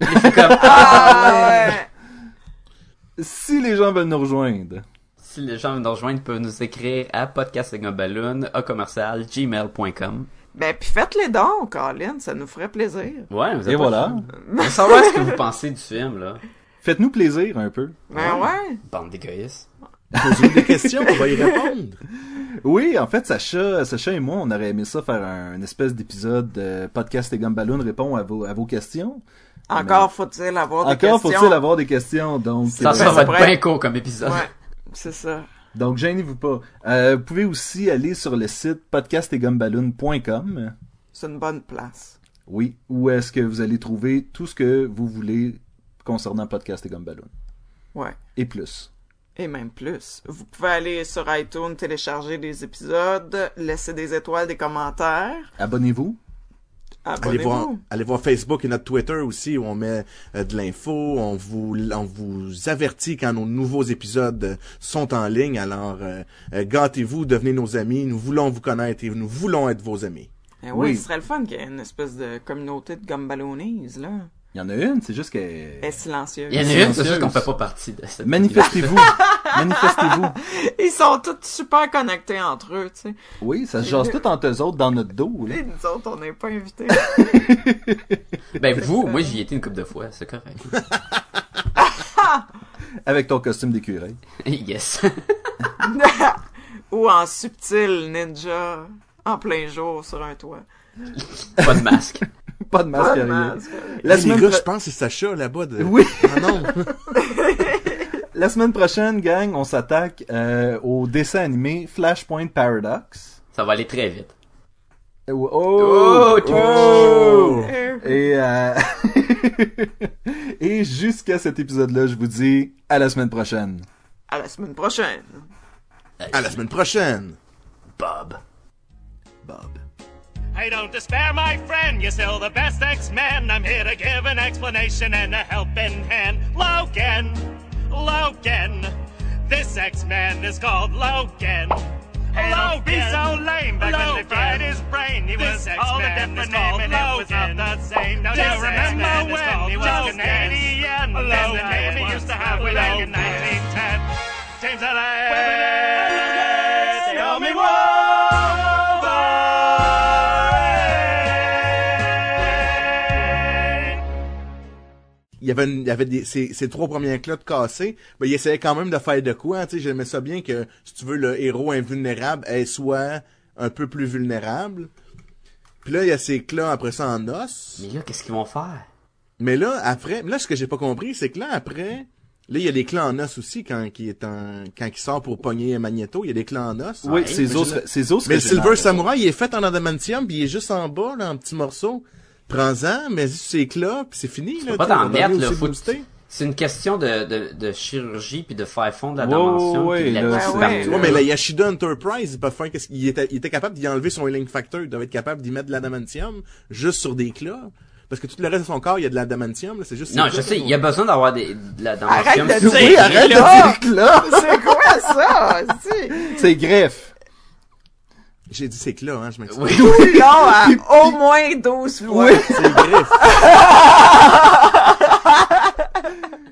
Il fait comme! Ah, *laughs* ouais. Si les gens veulent nous rejoindre, Si les gens veulent nous rejoindre, ils peuvent nous écrire à podcastingobaloon, à commercial, gmail.com. Ben, puis faites-les donc, Colin, ça nous ferait plaisir. Ouais, vous et êtes pas voilà. On va savoir ce que vous pensez du film, là. Faites-nous plaisir un peu. Ben ouais. Bande d'égoïstes. Posez des questions, on va y répondre. *laughs* Oui, en fait, Sacha, Sacha et moi, on aurait aimé ça faire un, une espèce d'épisode de podcast et Gumballoon répond à vos, à vos questions. Encore faut-il avoir des Encore questions. faut-il avoir des questions, donc. Ça, euh, ça va être bien court comme épisode. Ouais, c'est ça. Donc, gênez-vous pas. Euh, vous pouvez aussi aller sur le site podcastetgumballoon.com. C'est une bonne place. Oui, où est-ce que vous allez trouver tout ce que vous voulez concernant Podcast et Gumballoon. Ouais. Et plus. Et même plus. Vous pouvez aller sur iTunes, télécharger des épisodes, laisser des étoiles, des commentaires. Abonnez-vous. Allez voir, allez voir Facebook et notre Twitter aussi où on met euh, de l'info, on vous, on vous avertit quand nos nouveaux épisodes euh, sont en ligne. Alors, euh, euh, gâtez-vous, devenez nos amis. Nous voulons vous connaître et nous voulons être vos amis. Eh oui, Oui. ce serait le fun qu'il y ait une espèce de communauté de gumballoonies, là. Il y en a une, c'est juste que... Elle est silencieuse. Il y en a une, c'est juste qu'on fait pas partie de cette Manifestez-vous. *laughs* Manifestez-vous. *laughs* Ils sont tous super connectés entre eux, tu sais. Oui, ça se jase tout entre eux autres dans notre dos, là. Et nous autres, on n'est pas invités. *laughs* Ben vous, moi j'y étais une couple de fois, c'est correct. Avec ton costume d'écureuil. yes. Ou en subtil ninja, en plein jour, sur un toit. pas de masque. Pas de masque Pas à. La les semaine gars, pro- je pense que c'est Sacha là-bas. De... Oui. Ah non. *laughs* La semaine prochaine, gang, on s'attaque euh, au dessin animé Flashpoint Paradox. Ça va aller très vite. Oh! Oh, oh! Euh, Et, euh, *laughs* et jusqu'à cet épisode-là, je vous dis à la semaine prochaine. À la semaine prochaine. À la semaine prochaine. Bob. Bob. Hey, don't despair, my friend. You're still the best X-Men. I'm here to give an explanation and a helping hand. Logan, Logan. This X-Man is called Logan. Hey, don't be so lame. Back when they fried his brain, he was called a different name and it was not the same. Now, do you remember when he was Canadian? Then the name he used to have back in 1910. James Elliott, y avait, une- il y avait des, ces, ces trois premiers clottes cassés, ben, il essayait quand même de faire de quoi, sais, j'aimais ça bien que, si tu veux, le héros invulnérable, elle soit un peu plus vulnérable. Puis là, il y a ces clats après ça en os. Mais là, qu'est-ce qu'ils vont faire? Mais là, après, là, ce que j'ai pas compris, c'est que là, après, là, il y a des clats en os aussi quand il est en, quand il sort pour pogner Magneto, il y a des clats en os. Oui, ses Mais os, ses os Mais. Silver Samurai, il est fait en adamantium, puis il est juste en bas, là, en petits morceaux. Prends-en, mais c'est éclat, puis c'est fini, là. pas tu sais, t'en mettre, là, faut-. C'est une question de, de, de chirurgie puis de faire fondre la dimension ouais, la là, partout. Ouais, Ouais, mais la Yashida Enterprise, il, peut faire qu'est-ce qu'il était, il était capable d'y enlever son healing factor, il devait être capable d'y mettre de l'adamantium, juste sur des clats. Parce que tout le reste de son corps, il y a de l'adamantium, là, c'est juste... Non, je sais, il y a besoin d'avoir des, de la Arrête de dire arrête de là. dire là! C'est quoi ça? C'est C'est greffe. J'ai dit c'est clats, hein, je m'excuse. Oui. tout long à au moins 12 fois. Oui. C'est griffe. *laughs*